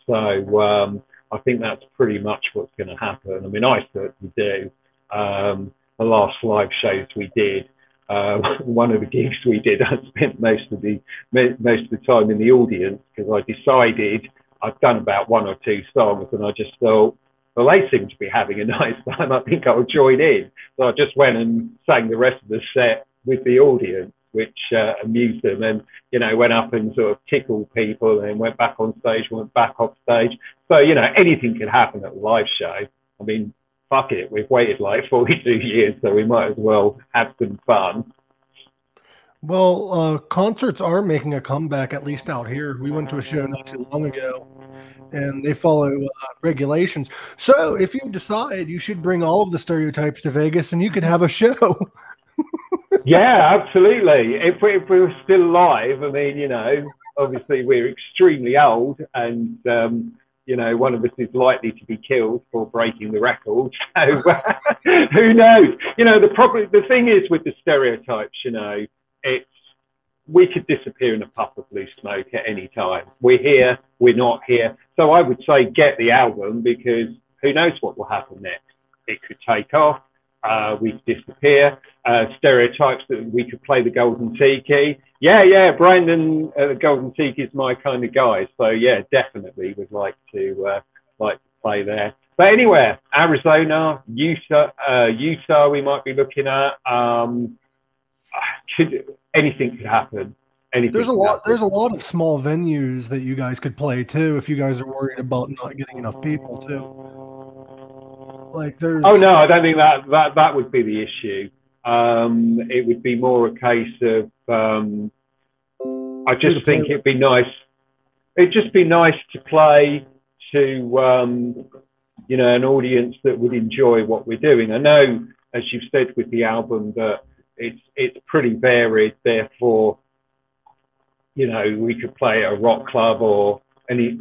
So um, I think that's pretty much what's going to happen. I mean, I certainly do. Um, the last live shows we did, uh, one of the gigs we did, I spent most of the most of the time in the audience because I decided I've done about one or two songs, and I just thought, well, they seem to be having a nice time. I think I'll join in. So I just went and sang the rest of the set with the audience, which uh, amused them, and you know, went up and sort of tickled people, and went back on stage, went back off stage. So you know, anything can happen at a live show. I mean, fuck it, we've waited like 42 years, so we might as well have some fun. Well, uh, concerts are making a comeback, at least out here. We went to a show not too long ago, and they follow uh, regulations. So, if you decide, you should bring all of the stereotypes to Vegas, and you could have a show. yeah, absolutely. If we, if we were still alive, I mean, you know, obviously we're extremely old, and um, you know, one of us is likely to be killed for breaking the record. So who knows? You know, the problem, the thing is with the stereotypes, you know, it's we could disappear in a puff of blue smoke at any time. We're here, we're not here. So I would say get the album because who knows what will happen next? It could take off. Uh, we could disappear. Uh, stereotypes that we could play the Golden Tiki. Yeah, yeah, Brandon, uh, the Golden Tiki is my kind of guy. So yeah, definitely would like to uh, like to play there. But anywhere, Arizona, Utah, uh, Utah, we might be looking at. Um, could anything could happen. Anything. There's a lot. happen. There's a lot of small venues that you guys could play too, if you guys are worried about not getting enough people too. Like there's. Oh no, I don't think that that that would be the issue. Um, it would be more a case of um, I just think it'd be nice. It'd just be nice to play to um, you know an audience that would enjoy what we're doing. I know, as you've said with the album, that it's it's pretty varied. Therefore, you know, we could play at a rock club or any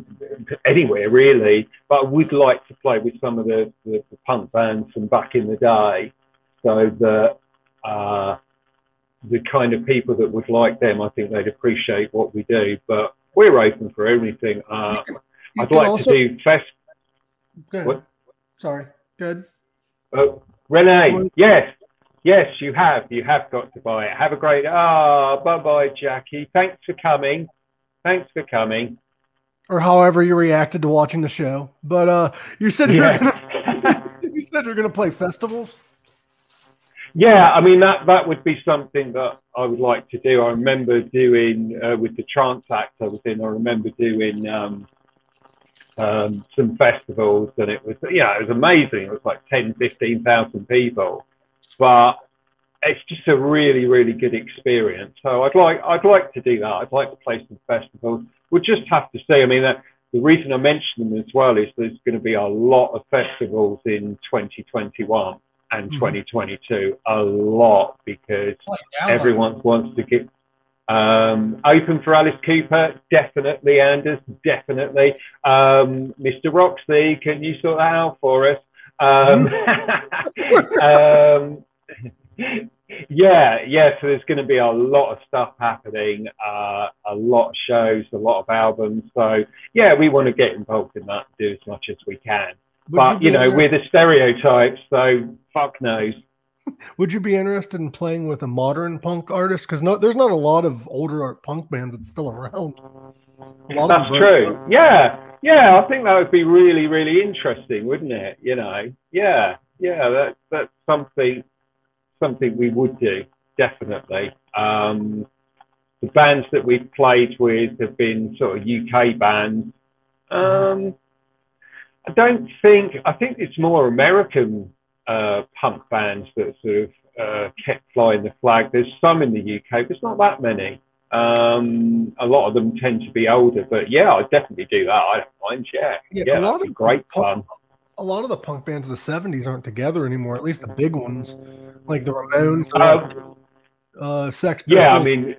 anywhere really. But I would like to play with some of the, the, the punk bands from back in the day, so that uh, the kind of people that would like them, I think they'd appreciate what we do. But we're open for everything. Uh, You I'd like also- to do fest. Good. what? Sorry. Good. Oh, Renee, Well- yes, yes, you have. You have got to buy it. Have a great. Ah, bye bye, Jackie. Thanks for coming. Thanks for coming. Or however you reacted to watching the show. But uh, you said you were Yeah. gonna. you said you're gonna play festivals. Yeah, I mean that that would be something that I would like to do. I remember doing uh, with the trance act I was in. I remember doing um, um, some festivals, and it was yeah, it was amazing. It was like 10, 15,000 people, but it's just a really really good experience. So I'd like I'd like to do that. I'd like to play some festivals. We'll just have to see. I mean, uh, the reason I mention them as well is there's going to be a lot of festivals in 2021 and Mhm. 2022 a lot because everyone wants to get um, open for Alice Cooper, definitely, Anders, definitely. Um, Mr. Roxy, can you sort that out for us? Um, um, yeah, yeah. So there's going to be a lot of stuff happening, uh, a lot of shows, a lot of albums. So yeah, we want to get involved in that, do as much as we can. Would but be you know, inter- we're the stereotypes, so fuck knows. would you be interested in playing with a modern punk artist? Because no, there's not a lot of older art punk bands that's still around. A lot of That's true. up. Yeah, yeah. I think that would be really, really interesting, wouldn't it? You know, yeah, yeah. That that's something something we would do definitely. Um, the bands that we've played with have been sort of UK bands. Um, I don't think. I think it's more American uh, punk bands that sort of uh, kept flying the flag. There's some in the UK, but it's not that many. Um, a lot of them tend to be older, but yeah, I'd definitely do that. I don't mind. Yeah, Yeah, yeah, a lot of great punk- fun. A lot of the punk bands of the '70s aren't together anymore. At least the big ones, like the Ramones, Um, uh, Sex yeah, I Pistols. mean,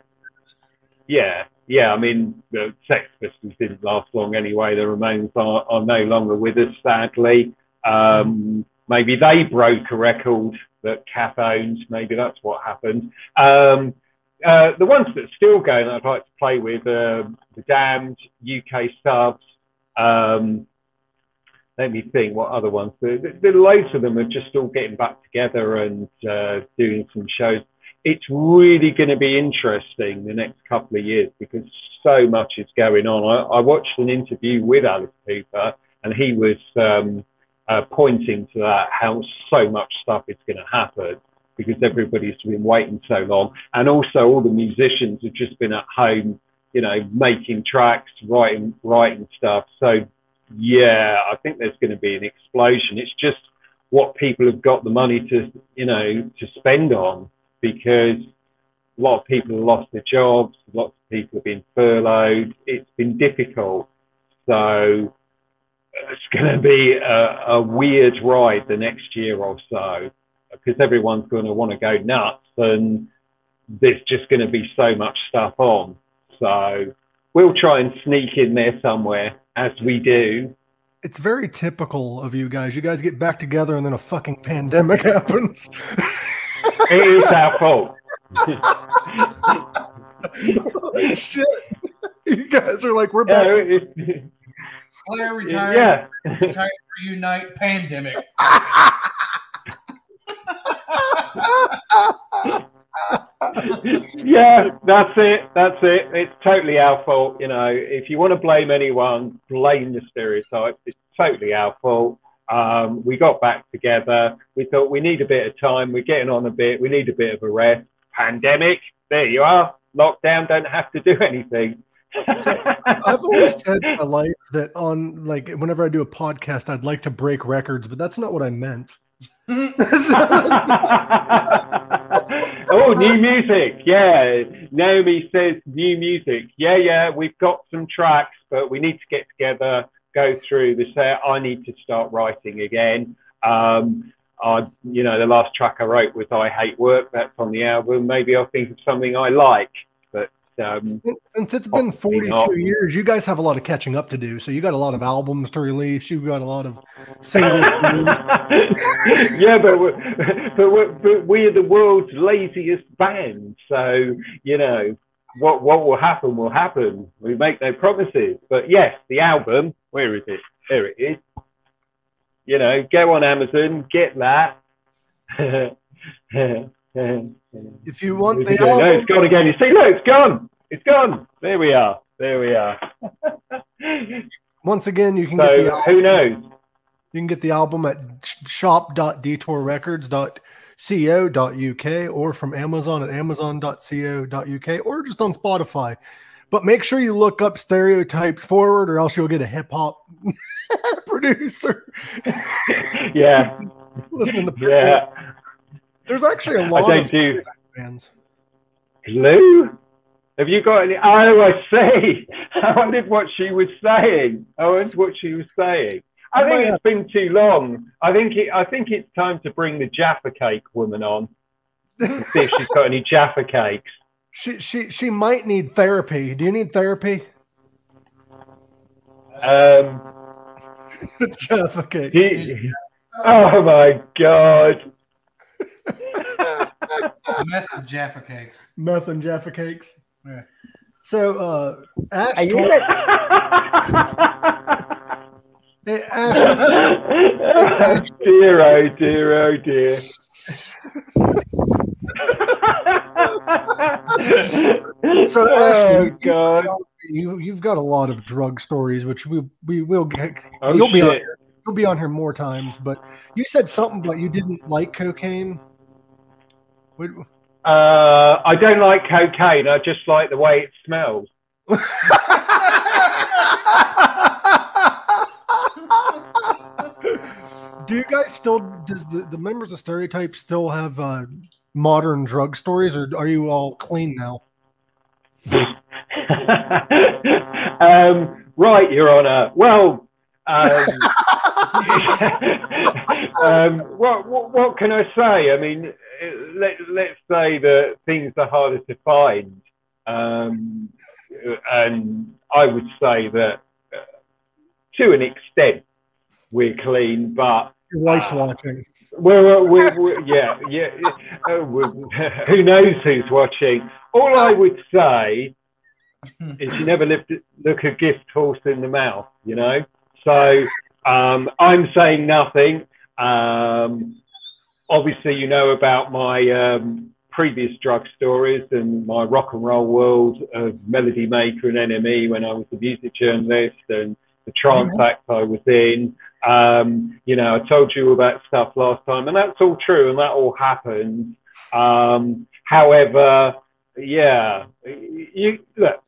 yeah, yeah. I mean, the Sex Pistols didn't last long anyway. The Ramones are, are no longer with us, sadly. Um, maybe they broke a record that Kath owned. Maybe that's what happened. Um, uh, the ones that are still going, that I'd like to play with, uh, the Damned, UK Subs. Um, let me think what other ones. There are loads of them are just all getting back together and uh, doing some shows it's really going to be interesting the next couple of years because so much is going on. I, I watched an interview with Alice Cooper, and he was um, uh, pointing to that how so much stuff is going to happen because everybody's been waiting so long, and also all the musicians have just been at home, you know, making tracks, writing, writing stuff. So yeah, I think there's going to be an explosion. It's just what people have got the money to, you know, to spend on because a lot of people have lost their jobs, lots of people have been furloughed. It's been difficult. So it's going to be a, a weird ride the next year or so because everyone's going to want to go nuts and there's just going to be so much stuff on. So we'll try and sneak in there somewhere as we do. it's very typical of you guys. You guys get back together and then a fucking pandemic happens. It is our fault. Shit. You guys are like, we're Yeah, back. it- Slayer retired. yeah. Retired reunite. Pandemic. yeah, that's it. That's it. It's totally our fault. You know, if you want to blame anyone, blame the stereotypes. It's totally our fault. Um, we got back together. We thought we need a bit of time. We're getting on a bit. We need a bit of a rest. Pandemic. There you are. Lockdown. Don't have to do anything. I've always said in my life that on like whenever I do a podcast, I'd like to break records, but that's not what I meant. oh, new music. Yeah. Naomi says new music. Yeah, yeah. We've got some tracks, but we need to get together, go through the set. I need to start writing again. Um, I, you know, the last track I wrote was I Hate Work. That's on the album. Maybe I'll think of something I like. Um, Since- Since it's been 42 not. years, you guys have a lot of catching up to do. So you got a lot of albums to release. You've got a lot of singles. yeah, but we're, but, we're, but we're the world's laziest band. So you know what what will happen will happen. We make no promises. But yes, the album. Where is it? There it is. You know, go on Amazon, get that. If you want the album, no, it's gone again. You see, look, it's gone. It's gone. There we are. There we are. once again, you can get the album. who knows? You can get the album at shop.detourrecords.co.uk or from Amazon at amazon.co.uk or just on Spotify. But make sure you look up stereotypes forward, or else you'll get a hip hop producer. Yeah, listening to yeah. There's actually a lot don't of do fans. glue. Have you got any? Oh, I see. I wondered what she was saying. I wondered what she was saying. I think it's been too long. I think it, I think it's time to bring the Jaffa Cake woman on. See if she's got any Jaffa cakes. She she she might need therapy. Do you need therapy? Um, Jeff, okay. he- oh my god. Meth and Jaffa cakes. Meth and Jaffa cakes. Yeah. So uh Ash Are you told- in it? hey, Ash, oh dear, oh dear, oh dear. So, oh Ashley, god. you you've got a lot of drug stories, which we we will get. Oh, you'll be on you'll be on here more times. But you said something about you didn't like cocaine. Uh, I don't like cocaine. I just like the way it smells. Do you guys still does the, the members of Stereotype still have uh, modern drug stories, or are you all clean now? um, right, Your Honour. Well, um, um, what, what what can I say? I mean, uh, let let's say that things are harder to find, um, and I would say that uh, to an extent we're clean, but Your wife's Ah. watching. we're, we're, we're, yeah, yeah. Uh, who knows who's watching? All I would say is you never lift, look a gift horse in the mouth, you know? So um, I'm saying nothing. Um, obviously, you know about my um, previous drug stories and my rock and roll world of Melody Maker and NME when I was a music journalist and the trance act I was in. Um, you know, I told you that stuff last time, and that's all true, and that all happened. Um, however, yeah, you look,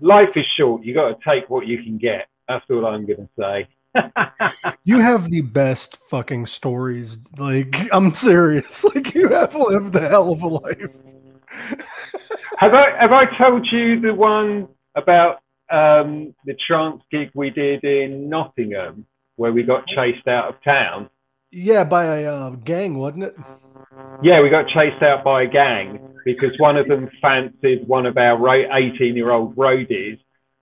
life is short. You got to take what you can get. That's all I'm going to say. You have the best fucking stories. Like I'm serious. Like you have lived a hell of a life. have I have I told you the one about um, the trance gig we did in Nottingham where we got chased out of town? Yeah, by a uh, gang, wasn't it? Yeah, we got chased out by a gang because one of them fancied one of our 18 year old roadies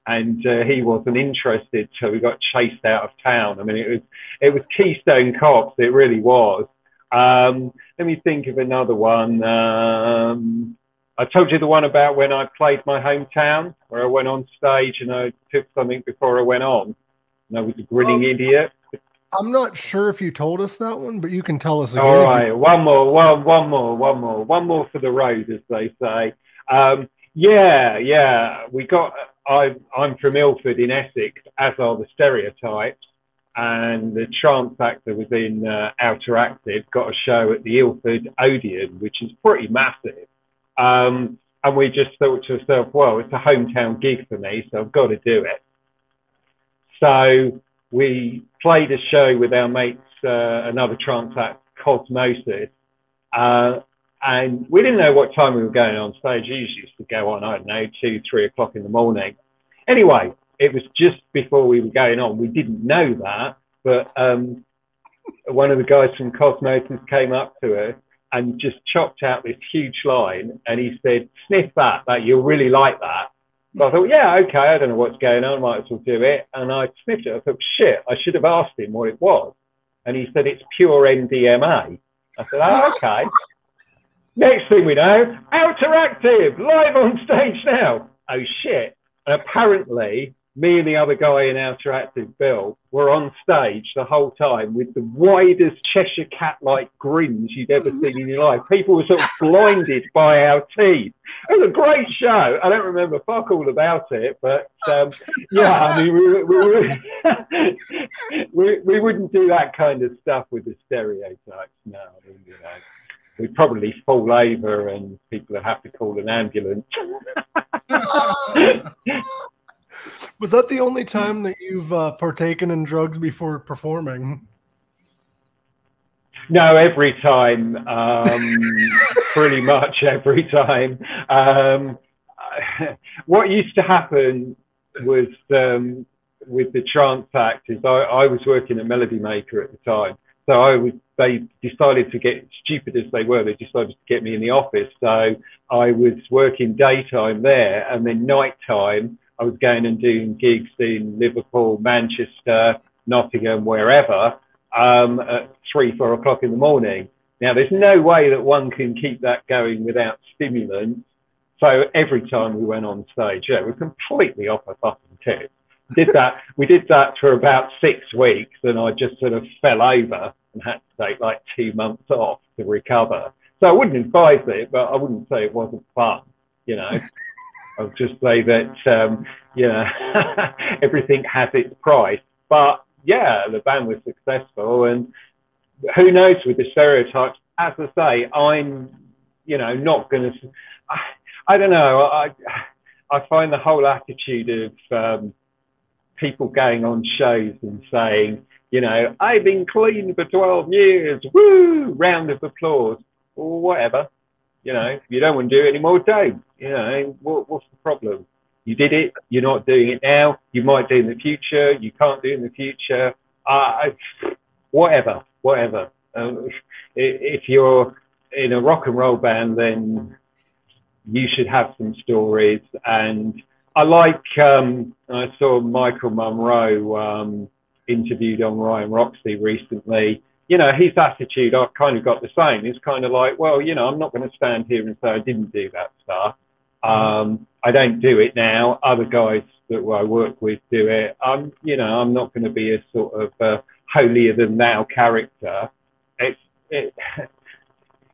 and uh, he wasn't interested. So we got chased out of town. I mean, it was, it was Keystone Cops. It really was. Um, let me think of another one. Um, I told you the one about when I played my hometown where I went on stage and I took something before I went on. And I was a grinning Oh. idiot. I'm not sure if you told us that one, but you can tell us again. All if you- one more, one, one more, one more, one more for the road, as they say. Um, yeah, yeah, we got. I, I'm from Ilford in Essex, as are the stereotypes, and the trance actor was in uh, Outer Active, got a show at the Ilford Odeon, which is pretty massive. Um, and we just thought to ourselves, well, it's a hometown gig for me, so I've got to do it. So we played a show with our mates, uh, another trance act, Cosmosis, uh, and we didn't know what time we were going on stage. It used to go on, I don't know, two, three o'clock in the morning. Anyway, it was just before we were going on. We didn't know that, but um, one of the guys from Cosmosis came up to us and just chopped out this huge line, and he said, "Sniff that, that you'll really like that." So I thought, yeah, okay, I don't know what's going on, might as well do it. And I sniffed it. I thought, shit, I should have asked him what it was. And he said, it's pure MDMA. I said, oh, okay. Next thing we know, Outer Active, live on stage now. Oh, shit. And apparently, me and the other guy in Outer Active, Bill, were on stage the whole time with the widest Cheshire cat-like grins you'd ever seen in your life. People were sort of blinded by our teeth. It was a great show. I don't remember fuck all about it, but um, yeah, I mean, we, we, we, we, wouldn't do that kind of stuff with the stereotypes now. You know. We'd probably fall over and people would have to call an ambulance. Was that the only time that you've uh, partaken in drugs before performing? No, every time, um, pretty much every time. Um, what used to happen was um, with the trance act is I, I was working at Melody Maker at the time, so I was. They decided to get stupid as they were. They decided to get me in the office, so I was working daytime there, and then nighttime I was going and doing gigs in Liverpool, Manchester, Nottingham, wherever um, at three, four o'clock in the morning. Now, there's no way that one can keep that going without stimulants. So every time we went on stage, yeah, we're completely off our fucking tits. Did that. we did that for about six weeks, and I just sort of fell over and had to take like two months off to recover. So I wouldn't advise it, but I wouldn't say it wasn't fun. You know, I'll just say that um, you know everything has its price. But yeah, the band was successful, and who knows with the stereotypes. As I say, I'm you know not going to. I don't know. I I find the whole attitude of um, people going on shows and saying, you know, I've been clean for 12 years, woo, round of applause, or whatever. You know, if you don't want to do it anymore, don't. You know, what, what's the problem? You did it, you're not doing it now, you might do in the future, you can't do in the future. Uh, whatever, whatever. Um, if you're in a rock and roll band, then you should have some stories. And I like, um, I saw Michael Monroe um, interviewed on Ryan Roxie recently. You know, his attitude, I've kind of got the same. It's kind of like, well, you know, I'm not going to stand here and say I didn't do that stuff. Um, I don't do it now. Other guys that I work with do it. I'm, you know, I'm not going to be a sort of uh, holier than thou character. It's, it,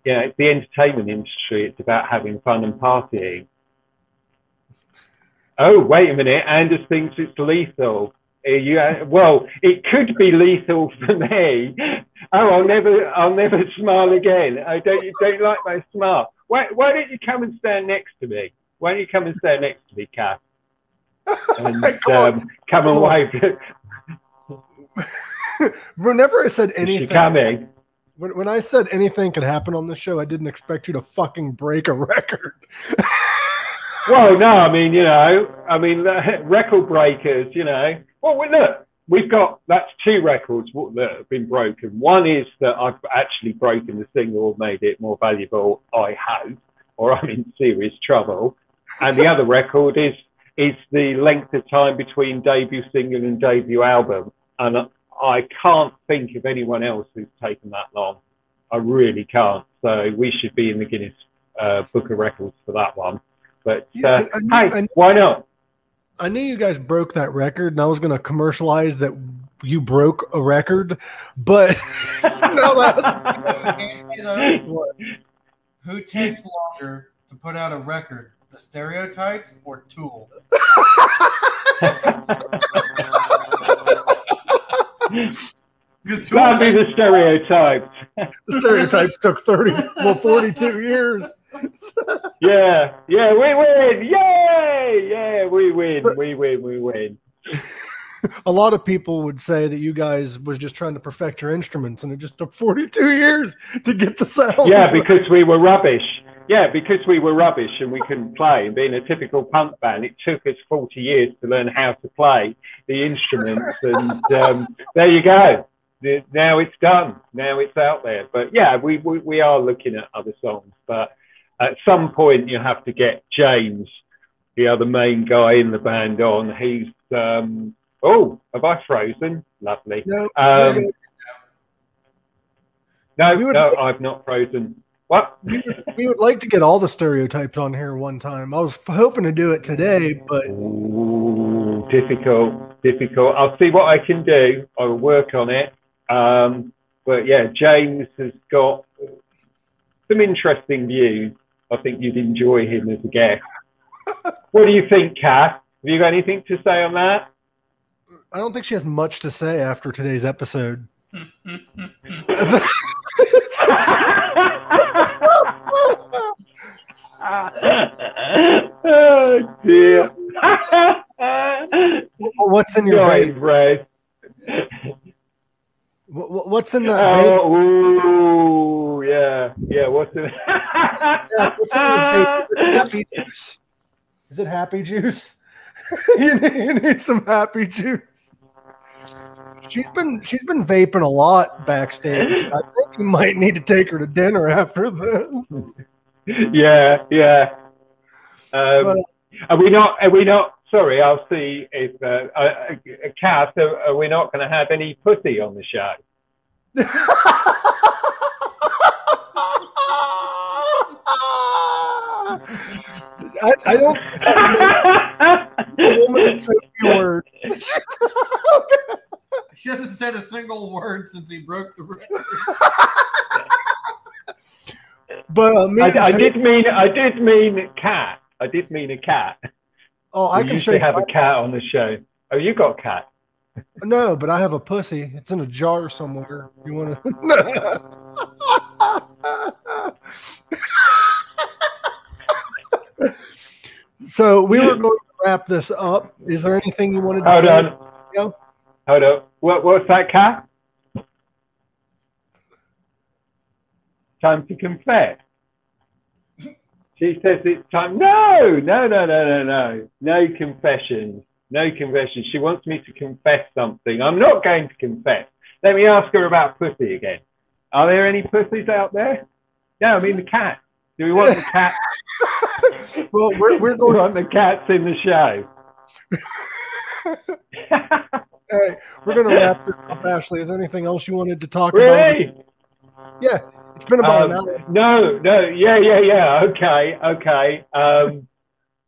yeah, it's the entertainment industry. It's about having fun and partying. Oh, wait a minute. Anders thinks it's lethal. You, well, it could be lethal for me. Oh, I'll never, I'll never smile again. I don't, you don't like my smile. Why, why don't you come and stand next to me? Why don't you come and stand next to me, Kath? And Come um, come and wave. Whenever I said anything, coming? when, when I said anything could happen on the show, I didn't expect you to fucking break a record. Well, no, I mean, you know, I mean, record breakers, you know. Well, we- look, we've got that's two records that have been broken. One is that I've actually broken the single made it more valuable, I hope, or I'm in serious trouble. And the other record is is the length of time between debut single and debut album. And I can't think of anyone else who's taken that long. I really can't. So we should be in the Guinness uh, Book of Records for that one. But Yeah, uh, I- I knew- hey, I- why not? I knew you guys broke that record, and I was going to commercialize that you broke a record, but no, that's Who takes longer to put out a record, the stereotypes or Tool? Because That'd be the stereotypes. the stereotypes took 30, well, 42 years. Yeah, yeah, we win. Yay! Yeah, we win. We win. We win. A lot of people would say that you guys was just trying to perfect your instruments, and it just took 42 years to get the sound. Yeah, because we were rubbish. Yeah, because we were rubbish and we couldn't play. And being a typical punk band, it took us 40 years to learn how to play the instruments. And um, there you go. The- Now it's done. Now it's out there. But yeah, we, we, we are looking at other songs. But at some point, you have to get James, the other main guy in the band, on. He's, um, oh, have I frozen? Lovely. No, Um, no, no, like- I've not frozen. What? we, would, we would like to get all the stereotypes on here one time. I was hoping to do it today, but Ooh, difficult, difficult. I'll see what I can do. I will work on it. Um, but yeah, James has got some interesting views. I think you'd enjoy him as a guest. what do you think, Kath? Have you got anything to say on that? I don't think she has much to say after today's episode. oh dear. What's in your brain? brain. Ray. What- what- What's in that vape? Oh, ooh, yeah, yeah. What's in? Yeah, what's in? Is it happy juice? Is it happy juice? you, need, you need some happy juice. She's been she's been vaping a lot backstage. I think you might need to take her to dinner after this. yeah, yeah. Um, But, are we not? Are we not? Sorry, I'll see if uh, uh, uh, Cass. Are, are we not going to have any pussy on the show? I, I don't the woman say a few words. She hasn't said a single word since he broke the record. But uh, me I, I Ted- did mean. I did mean cat. I did mean a cat. oh, I we can used show to you. have a cat on the show. Oh, you got cat. No, but I have a pussy. It's in a jar somewhere. You want to? so we were going to wrap this up. Is there anything you wanted to say? Hold say? on. Yeah. Hold on. What, what's that cat? Time to confess. She says it's time. No, no, no, no, no, no. No confessions. No confession. She wants me to confess something. I'm not going to confess. Let me ask her about pussy again. Are there any pussies out there? No, I mean the cat. Do we want the cat? Well, we're, we're we going. want the cats in the show? We're going to wrap this up. Ashley, is there anything else you wanted to talk about? Yeah, it's been about an Um, hour. No, no, yeah, yeah, yeah. Okay, okay. Um,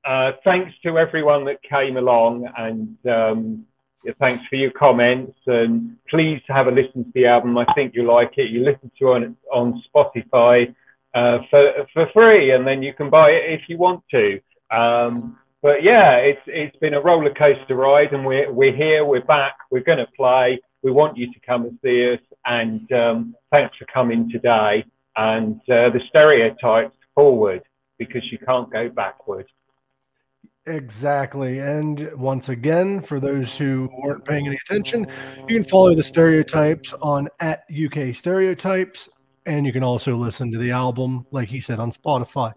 uh, thanks to everyone that came along, and um, yeah, thanks for your comments. And please have a listen to the album. I think you like it. You listen to it on on Spotify uh, for for free, and then you can buy it if you want to. Um, but yeah, it's it's been a roller coaster ride, and we're we're here. We're back. We're going to play. We want you to come and see us. And um, thanks for coming today. And uh, the stereotypes forward because you can't go backward. Exactly. And once again, for those who weren't paying any attention, you can follow the stereotypes on at UK Stereotypes. And you can also listen to the album, like he said, on Spotify.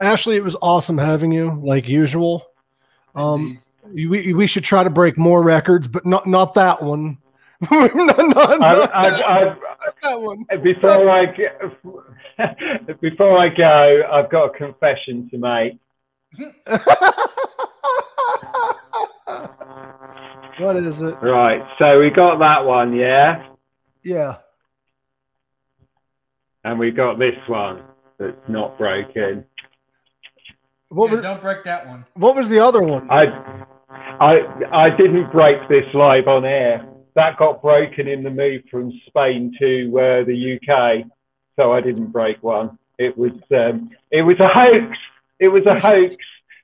Ashley, it was awesome having you, like usual. Um, we, we should try to break more records, but not not that one. not, not, I, not I, that, I, not that one. before I before I go, I've got a confession to make. what is it? Right, so we got that one, yeah, Yeah. and we got this one that's not broken. What Yeah, was, don't break that one. what was the other one? I, I, I didn't break this live on air. That got broken in the move from Spain to uh, the UK, so I didn't break one. It was, um, it was a hoax. It was a hoax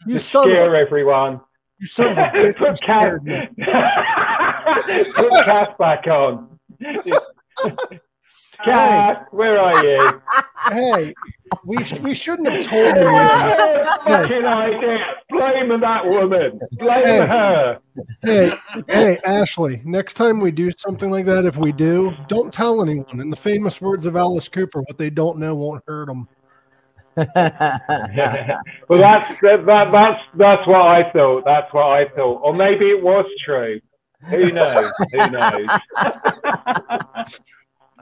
You to scare a, everyone. you son of a bitch. Put me. put Cass back on. Cass, where are you? Hey, we, sh- we shouldn't have told you. that. Fucking idea. Blame that woman. Blame Hey. her. Hey, hey, Ashley, next time we do something like that, if we do, don't tell anyone. In the famous words of Alice Cooper, what they don't know won't hurt them. well, that's that, that, that's that's what I thought. That's what I thought, or maybe it was true. Who knows? Who knows?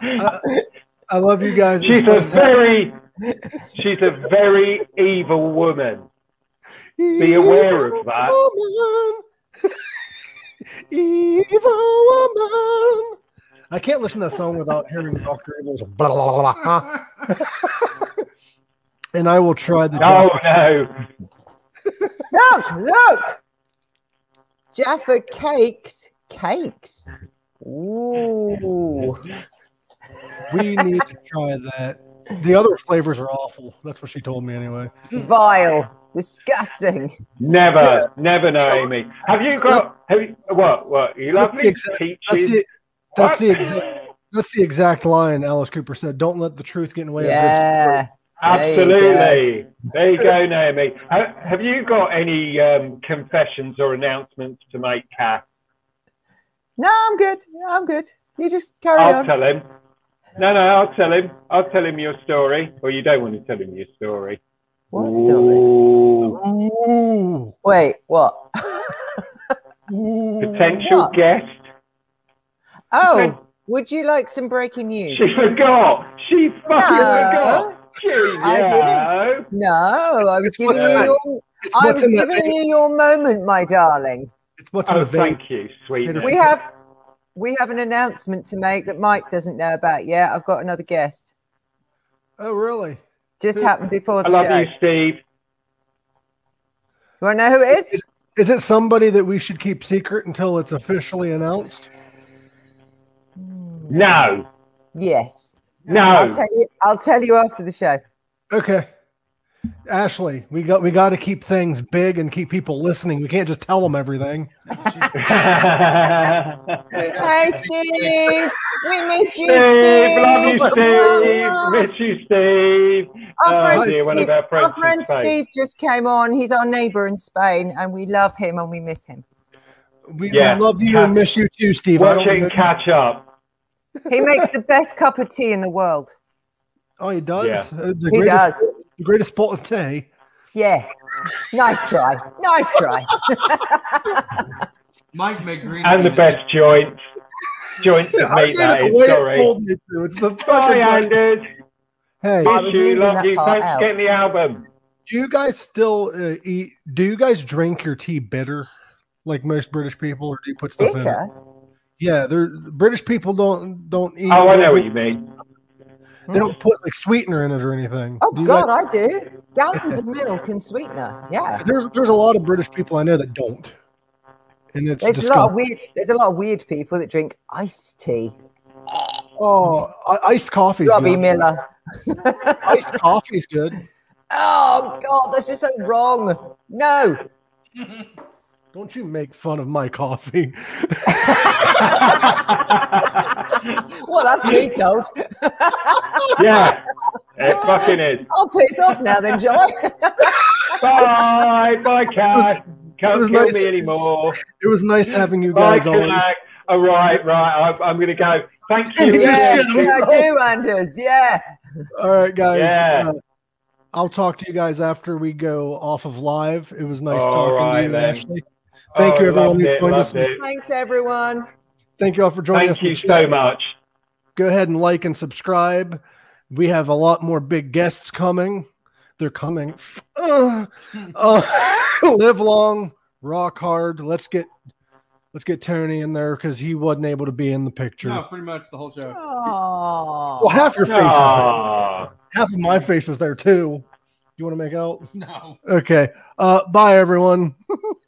I love you guys. she's a very, she's a very evil woman. Be aware of that. Woman. Evil woman. I can't listen to that song without hearing Dr. Evil's blah, blah, blah? And I will try the Oh Jaffa. no! Look, look! Jaffa cakes, cakes. Ooh. We need to try that. The other flavors are awful. That's what she told me anyway. Vile. Disgusting. Never, never, Naomi. Have you got? Have you what? What? You That's the lovely peaches. That's the, that's the exact that's the exact line Alice Cooper said. Don't let the truth get in the way of good story. Yeah. Absolutely. There you go, Naomi. Have you got any um, confessions or announcements to make, Kath? No, I'm good. I'm good. You just carry I'll on. tell him. No, no, I'll tell him. I'll tell him your story. Or you don't want to tell him your story. What story? Ooh, Ooh. Wait, what? Potential What? guest. Oh, would you like some breaking news? She forgot. She fucking No. forgot. Cheerio. I didn't. No, I was It's giving you your, I was in the giving you your moment, my darling. It's what's in Oh, thank you, sweetness. We have we have an announcement to make that Mike doesn't know about yet. I've got another guest. Oh, really? Just Who- happened before I the love show. you, Steve. You want to know who it is? Is it somebody that we should keep secret until it's officially announced? Hmm. No, Yes. No. I'll tell you. I'll tell you after the show. Okay. Ashley, we got we got to keep things big and keep people listening. We can't just tell them everything. Hey, Steve. We miss you, Steve, love you, Steve. Steve. Miss you, Steve. Our Oh, friend, dear, one Steve, of our friends our friend. Steve just came on. He's our neighbour in Spain, and we love him and we miss him. We, Yeah. love you and miss you too, Steve. I Watch it and catch up. He makes the best cup of tea in the world. Oh, he does. Yeah. Uh, the He greatest, does. The greatest spot of tea. Yeah. Nice try. Nice try. Mike make green. And the best joints. Joints of I meat, did that it the it Sorry. told me to. It's the Bye, fucking time. Anders. Hey, I do was Miss you, love you. part Thanks for getting the album. Do you guys still uh, eat? Do you guys drink your tea bitter, like most British people, or do you put stuff in it? Bitter. Yeah, they're British people don't don't eat. Oh, I don't know what you mean. They don't put like sweetener in it or anything. Oh Do God, guys- I do. Gallons of milk and sweetener. Yeah. there's there's a lot of British people I know that don't, and it's There's a lot of weird. There's a lot of weird people that drink iced tea. Oh, iced coffee's Robbie good. Miller. Iced coffee's good. Oh God, that's just so wrong. No. Don't you make fun of my coffee. Well, that's me told. yeah, it fucking is. I'll piss off now then, Joy. Bye, bye, Cat. Can't kill nice. me anymore. It was nice having you Bye, guys on. Kanak. All right, right. I, I'm going to go. Thank you. yeah, yeah, I do, Anders. Yeah. All right, guys. Yeah. uh, I'll talk to you guys after we go off of live. It was nice All talking right, to you, then. Ashley. Thank Oh, you, everyone loved who it, joined us. it. Thanks, everyone. Thank you all for joining us. Thank you the so much. Go ahead and like and subscribe. We have a lot more big guests coming. They're coming. Uh, uh, live long, rock hard. Let's get let's get Tony in there because he wasn't able to be in the picture. No, pretty much the whole show. Oh. Well, half your face was there. Half of my face was there too. You want to make out? No. Okay. Uh, bye, everyone.